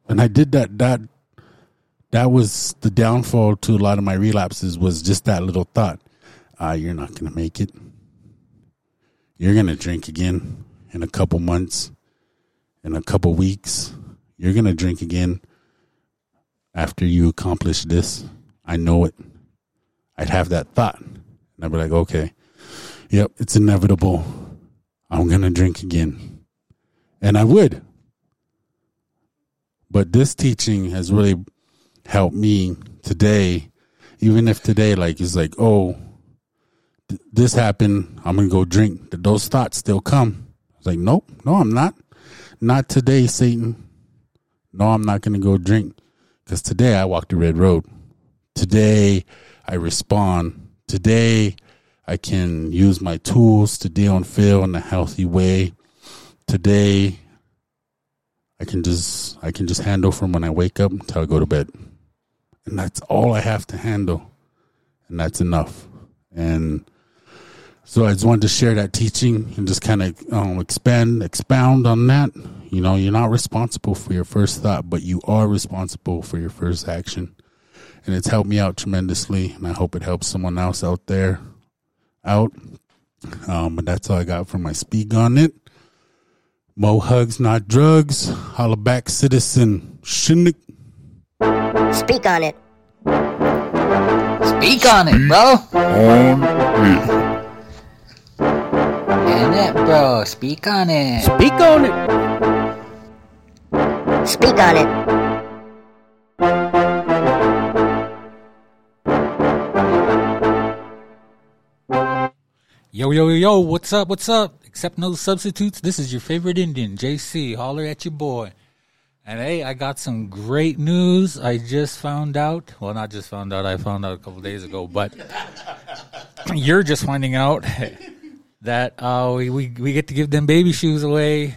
And I did that that that was the downfall to a lot of my relapses was just that little thought. Ah, you're not gonna make it. You're gonna drink again in a couple months, in a couple weeks. You're gonna drink again after you accomplish this. I know it. I'd have that thought. And I'd be like, okay, yep, it's inevitable. I'm to drink again. And I would. But this teaching has really helped me today, even if today, like, it's like, oh, th- this happened, I'm going to go drink. Those thoughts still come. It's like, nope, no, I'm not. Not today, Satan. No, I'm not going to go drink. Because today I walk the red road. Today I respond. Today I can use my tools to deal and feel in a healthy way. Today I can just I can just handle from when I wake up until I go to bed. And that's all I have to handle. And that's enough. And so I just wanted to share that teaching and just kind of um, expand, expound on that. You know, you're not responsible for your first thought, but you are responsible for your first action. And it's helped me out tremendously, and I hope it helps someone else out there out. Um, but that's all I got for my speak on it. Mo hugs, not drugs. Holla back, citizen. Shinnick. Speak on it. Speak on it, bro. And it, bro. bro. Speak on it. Speak on it. Speak on it. Yo, yo, yo, yo, what's up, what's up? Accept no substitutes. This is your favorite Indian, JC. Holler at your boy. And hey, I got some great news. I just found out. Well, not just found out, I found out a couple days ago, but [laughs] you're just finding out [laughs] that uh, we, we, we get to give them baby shoes away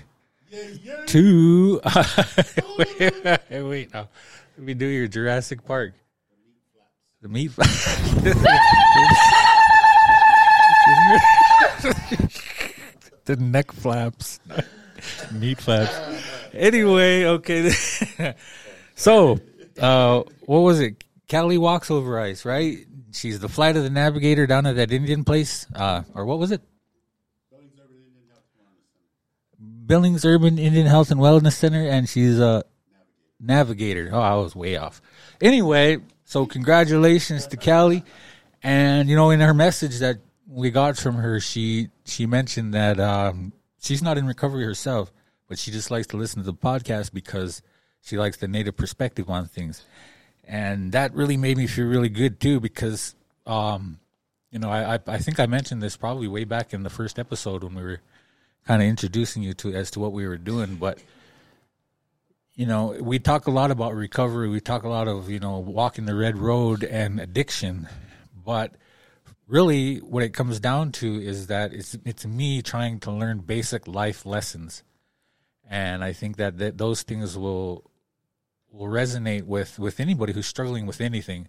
to. [laughs] wait, now. Let me do your Jurassic Park. The meat. The neck flaps, [laughs] meat flaps. Anyway, okay. [laughs] so, uh, what was it? Callie walks over ice, right? She's the flight of the navigator down at that Indian place, uh, or what was it? Billings Urban Indian Health and Wellness Center, and she's a navigator. Oh, I was way off. Anyway, so congratulations to Callie. And you know, in her message that we got from her, she she mentioned that um, she's not in recovery herself, but she just likes to listen to the podcast because she likes the native perspective on things, and that really made me feel really good too. Because um, you know, I, I I think I mentioned this probably way back in the first episode when we were kind of introducing you to as to what we were doing, but you know, we talk a lot about recovery. We talk a lot of, you know, walking the red road and addiction. But really what it comes down to is that it's it's me trying to learn basic life lessons. And I think that, that those things will will resonate with, with anybody who's struggling with anything.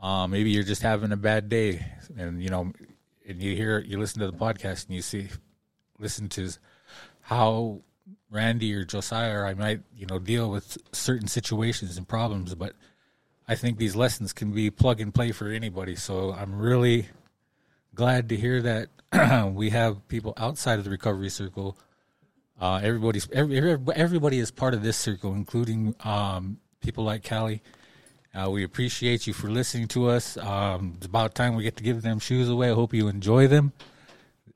Uh, maybe you're just having a bad day and you know and you hear you listen to the podcast and you see listen to how Randy or Josiah or I might, you know, deal with certain situations and problems, but I think these lessons can be plug and play for anybody. So I'm really glad to hear that [clears throat] we have people outside of the recovery circle. Uh, everybody's every, everybody is part of this circle, including um, people like Callie. Uh, we appreciate you for listening to us. Um, it's about time we get to give them shoes away. I hope you enjoy them.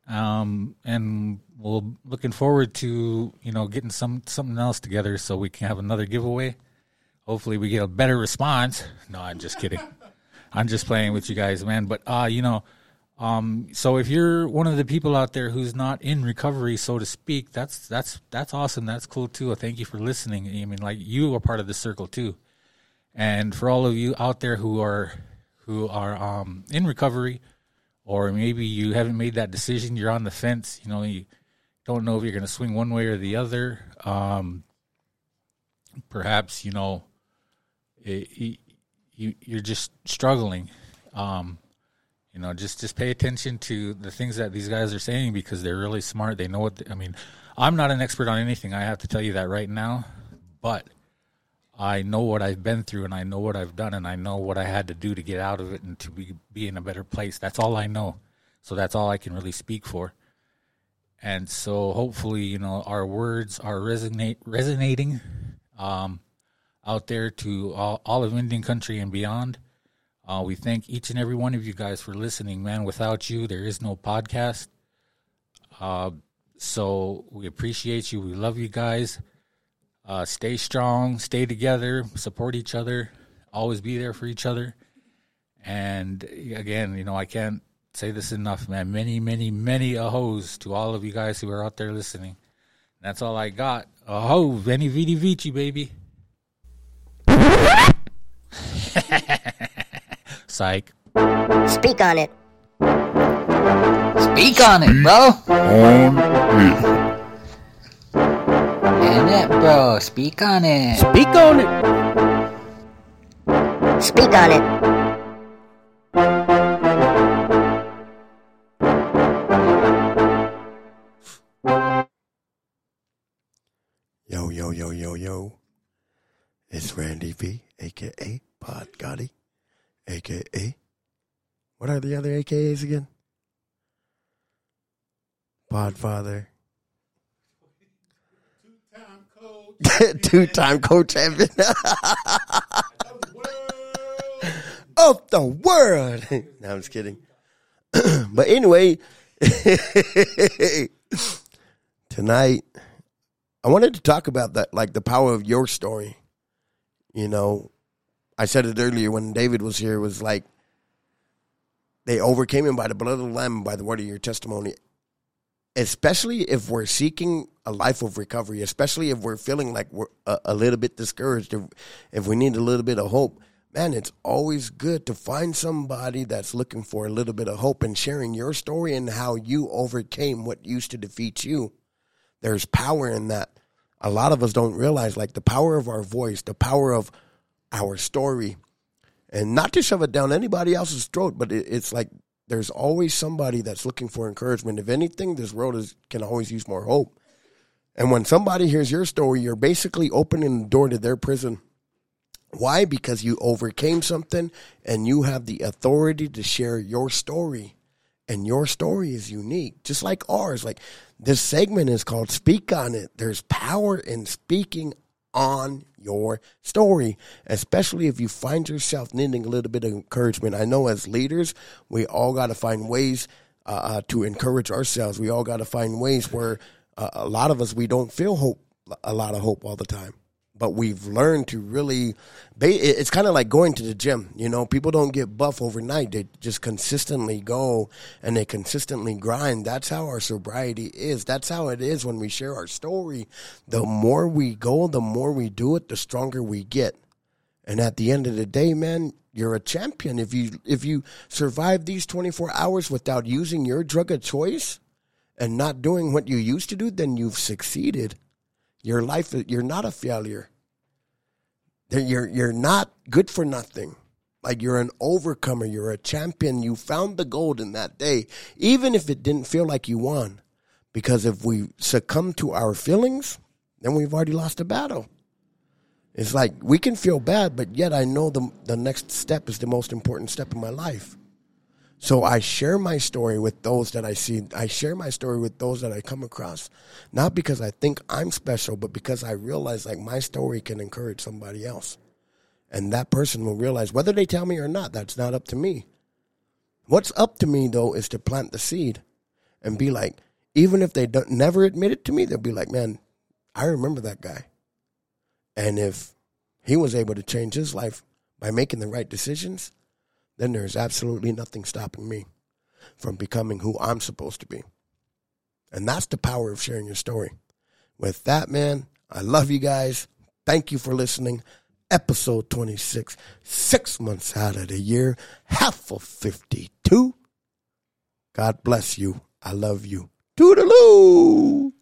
Um, and we're looking forward to you know getting some something else together so we can have another giveaway. Hopefully, we get a better response. No, I'm just kidding. I'm just playing with you guys, man. But uh, you know, um, so if you're one of the people out there who's not in recovery, so to speak, that's that's that's awesome. That's cool too. Thank you for listening. I mean, like you are part of the circle too. And for all of you out there who are who are um, in recovery, or maybe you haven't made that decision, you're on the fence. You know, you don't know if you're going to swing one way or the other. Um, perhaps you know it, you you're just struggling. Um, you know, just just pay attention to the things that these guys are saying because they're really smart. They know what they, I mean. I'm not an expert on anything. I have to tell you that right now, but I know what I've been through and I know what I've done and I know what I had to do to get out of it and to be be in a better place. That's all I know. So that's all I can really speak for. And so hopefully, you know, our words are resonate resonating um, out there to all, all of Indian country and beyond. Uh, we thank each and every one of you guys for listening, man. Without you, there is no podcast. Uh, so we appreciate you. We love you guys. Uh, stay strong, stay together, support each other, always be there for each other. And again, you know, I can't say this enough, man. Many, many, many ahos to all of you guys who are out there listening. That's all I got. Aho, Veni Vidi Vici, baby. [laughs] Psych. Speak on it. Speak on it, bro. And it, bro. Speak on it. Speak on it. Speak on it. Yo, yo, yo, yo, yo. It's Randy V, aka Pod Gotti, aka. What are the other AKAs again? Podfather. Two time coach. Two-time co champion [laughs] of the world. [laughs] no, I'm just kidding. [clears throat] but anyway, [laughs] tonight I wanted to talk about that, like the power of your story. You know, I said it earlier when David was here. Was like they overcame him by the blood of the lamb, by the word of your testimony. Especially if we're seeking a life of recovery, especially if we're feeling like we're a, a little bit discouraged, if, if we need a little bit of hope, man, it's always good to find somebody that's looking for a little bit of hope and sharing your story and how you overcame what used to defeat you. There's power in that. A lot of us don't realize, like the power of our voice, the power of our story, and not to shove it down anybody else's throat, but it, it's like there's always somebody that's looking for encouragement. If anything, this world is can always use more hope. And when somebody hears your story, you're basically opening the door to their prison. Why? Because you overcame something and you have the authority to share your story. And your story is unique, just like ours. Like this segment is called Speak on It. There's power in speaking on your story, especially if you find yourself needing a little bit of encouragement. I know as leaders, we all got to find ways uh, uh, to encourage ourselves. We all got to find ways where uh, a lot of us, we don't feel hope, a lot of hope all the time but we've learned to really it's kind of like going to the gym you know? People don't get buff overnight. They just consistently go and they consistently grind. That's how our sobriety is. That's how it is when we share our story. The more we go the more we do it the stronger we get. And at the end of the day man you're a champion. If you if you survive these 24 hours without using your drug of choice and not doing what you used to do then you've succeeded your life, you're not a failure. You're, you're not good for nothing. Like you're an overcomer. You're a champion. You found the gold in that day, even if it didn't feel like you won. Because if we succumb to our feelings, then we've already lost the battle. It's like we can feel bad, but yet I know the, the next step is the most important step in my life. So I share my story with those that I see. I share my story with those that I come across, not because I think I'm special, but because I realize like my story can encourage somebody else. And that person will realize whether they tell me or not, that's not up to me. What's up to me though is to plant the seed and be like, even if they don't never admit it to me, they'll be like, man, I remember that guy. And if he was able to change his life by making the right decisions, then there's absolutely nothing stopping me from becoming who I'm supposed to be. And that's the power of sharing your story. With that, man, I love you guys. Thank you for listening. Episode 26, six months out of the year, half of 52. God bless you. I love you. Toodaloo!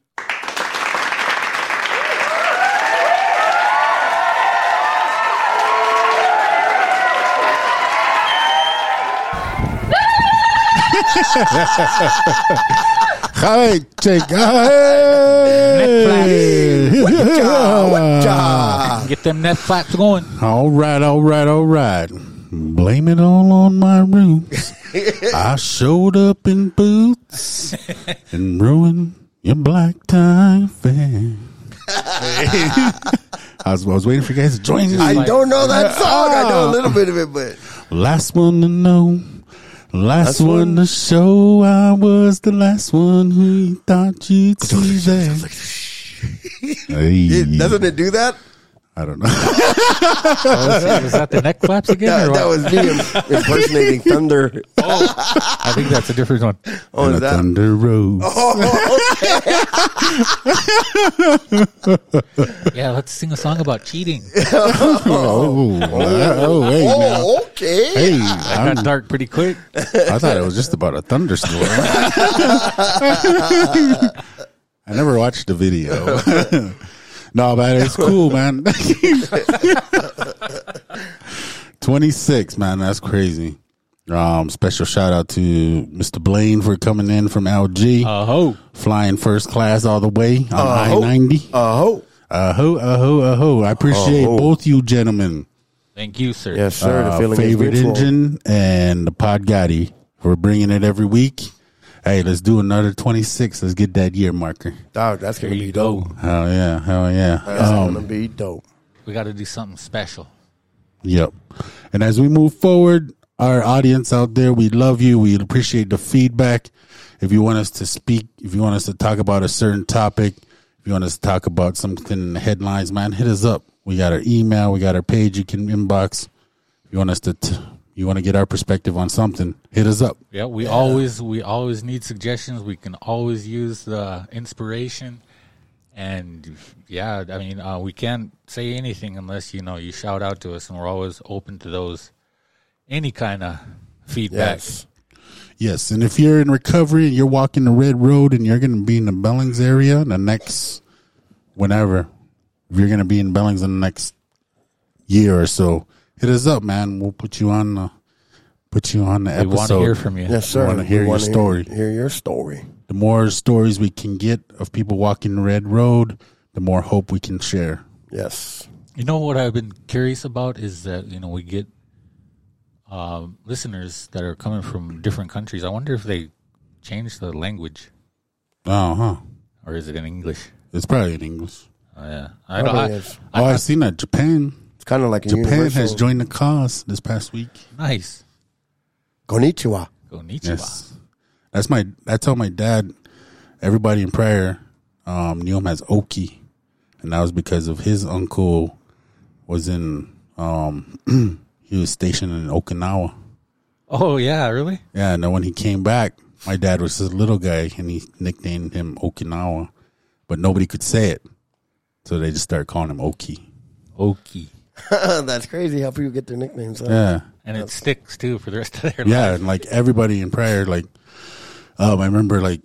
Check. Get them net flaps going. All right, all right, all right. Blame it all on my roots. I showed up in boots and ruined your black tie fan. I was, I was waiting for you guys to join me. I don't know that song. I know a ah. little bit of it, but Last one to know. Last, Last one, one. to show. I was the last one who thought you'd see there. [laughs] Hey. it, doesn't it do that? I don't know. [laughs] Oh, was, was that the neck flaps again? That, or that was me [laughs] impersonating Thunder. Oh, I think that's a different one. Oh, On is a that? thunder road. Oh, [laughs] yeah, let's sing a song about cheating. Oh, oh, oh hey, now. Oh, okay. Hey, That I'm- got dark pretty quick. I thought it was just about a thunderstorm. I never watched the video. No, man, it's [laughs] cool, man. [laughs] 26, man, that's crazy. Um, special shout out to Mr. Blaine for coming in from LG, Uh ho. flying first class all the way on I Uh-ho. 90. Oh, Uh ho, uh ho, uh ho. I appreciate Uh-ho. both you gentlemen. Thank you, sir. yes, sir. the uh, feeling favorite is mutual. engine and the Pod Gotti for bringing it every week. Hey, let's do another 26. Let's get that year marker. Dog, that's gonna be dope. Hell yeah. Hell yeah. That's Um, gonna be dope. We got to do something special. yep. And as we move forward, our audience out there, we love you. We appreciate the feedback. If you want us to speak, if you want us to talk about a certain topic, if you want us to talk about something in the headlines, man, hit us up. We got our email, we got our page. You can inbox. If you want us to, t- you want to get our perspective on something, hit us up. Yeah, we always we always need suggestions. We can always use the inspiration, and yeah, I mean, uh, we can't say anything unless you know you shout out to us, and we're always open to those any kind of feedback. Yes. Yes, and if you're in recovery and you're walking the red road and you're going to be in the Billings area the next, whenever, if you're going to be in Billings in the next year or so, hit us up, man. We'll put you on the, put you on the We episode. want to hear from you. Yes, sir. wanna hear We your wanna story. Hear, your story. The more stories we can get of people walking the red road, the more hope we can share. Yes. You know what I've been curious about is that you know we get um, listeners that are coming from different countries. I wonder if they change the language, Oh, huh. or is it in English? It's probably in English. Oh, yeah, I Probably don't. I, is. Oh, I've seen that. Japan. It's kind of like a Japan universal. has joined the cause this past week. nice. Konnichiwa. Konnichiwa. Yes. That's my that's how my dad everybody in Pryor um knew him as Oki. And that was because of his uncle was in um [clears throat] he was stationed in Okinawa. Oh yeah, really? Yeah, and then when he came back, my dad was this little guy and he nicknamed him Okinawa. But nobody could say it. So they just started calling him Oki. Oki, [laughs] That's crazy how people get their nicknames. Huh? Yeah. and it sticks too for the rest of their life. Yeah, life. and like everybody in Pryor, like, um, I remember like,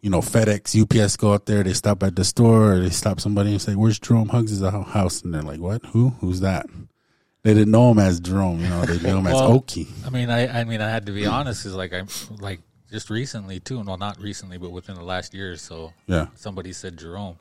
you know, FedEx, UPS go out there, they stop at the store, or they stop somebody and say, "Where's Jerome Hugs' house?" And they're like, "What? Who? Who's that?" They didn't know him as Jerome, you know, they knew him as Well, Oki. I mean, I, I mean, I had to be honest. Is like I'm like just recently too. Well, not recently, but within the last year or so. Yeah. Somebody said Jerome,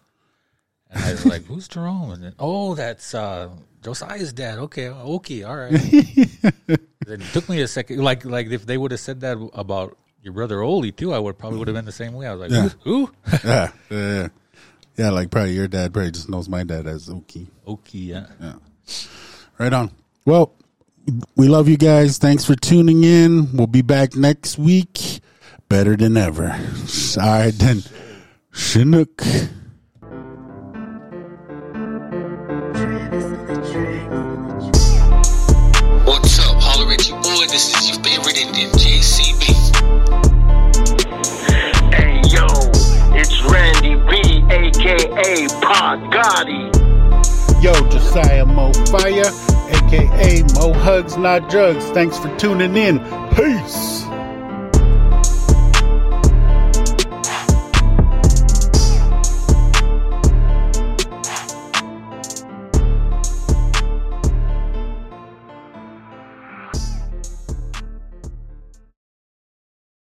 and I was like, "Who's Jerome?" And then, oh, that's uh, Josiah's dad. Okay, okay, all right. [laughs] it took me a second. Like, like if they would have said that about your brother Oli too, I would probably would have mm-hmm. been the same way. I was like, Yeah. "Who?" [laughs] Yeah, yeah, yeah. Yeah, like probably your dad probably just knows my dad as Oki. okay, yeah. Yeah. Right on. Well, we love you guys. Thanks for tuning in. We'll be back next week. Better than ever. All right, then. Chinook. Your favorite JCB. Hey yo, it's Randy B, aka Pod Gotti. Yo, Josiah Mo Fire, aka Mo Hugs Not Drugs. Thanks for tuning in. Peace.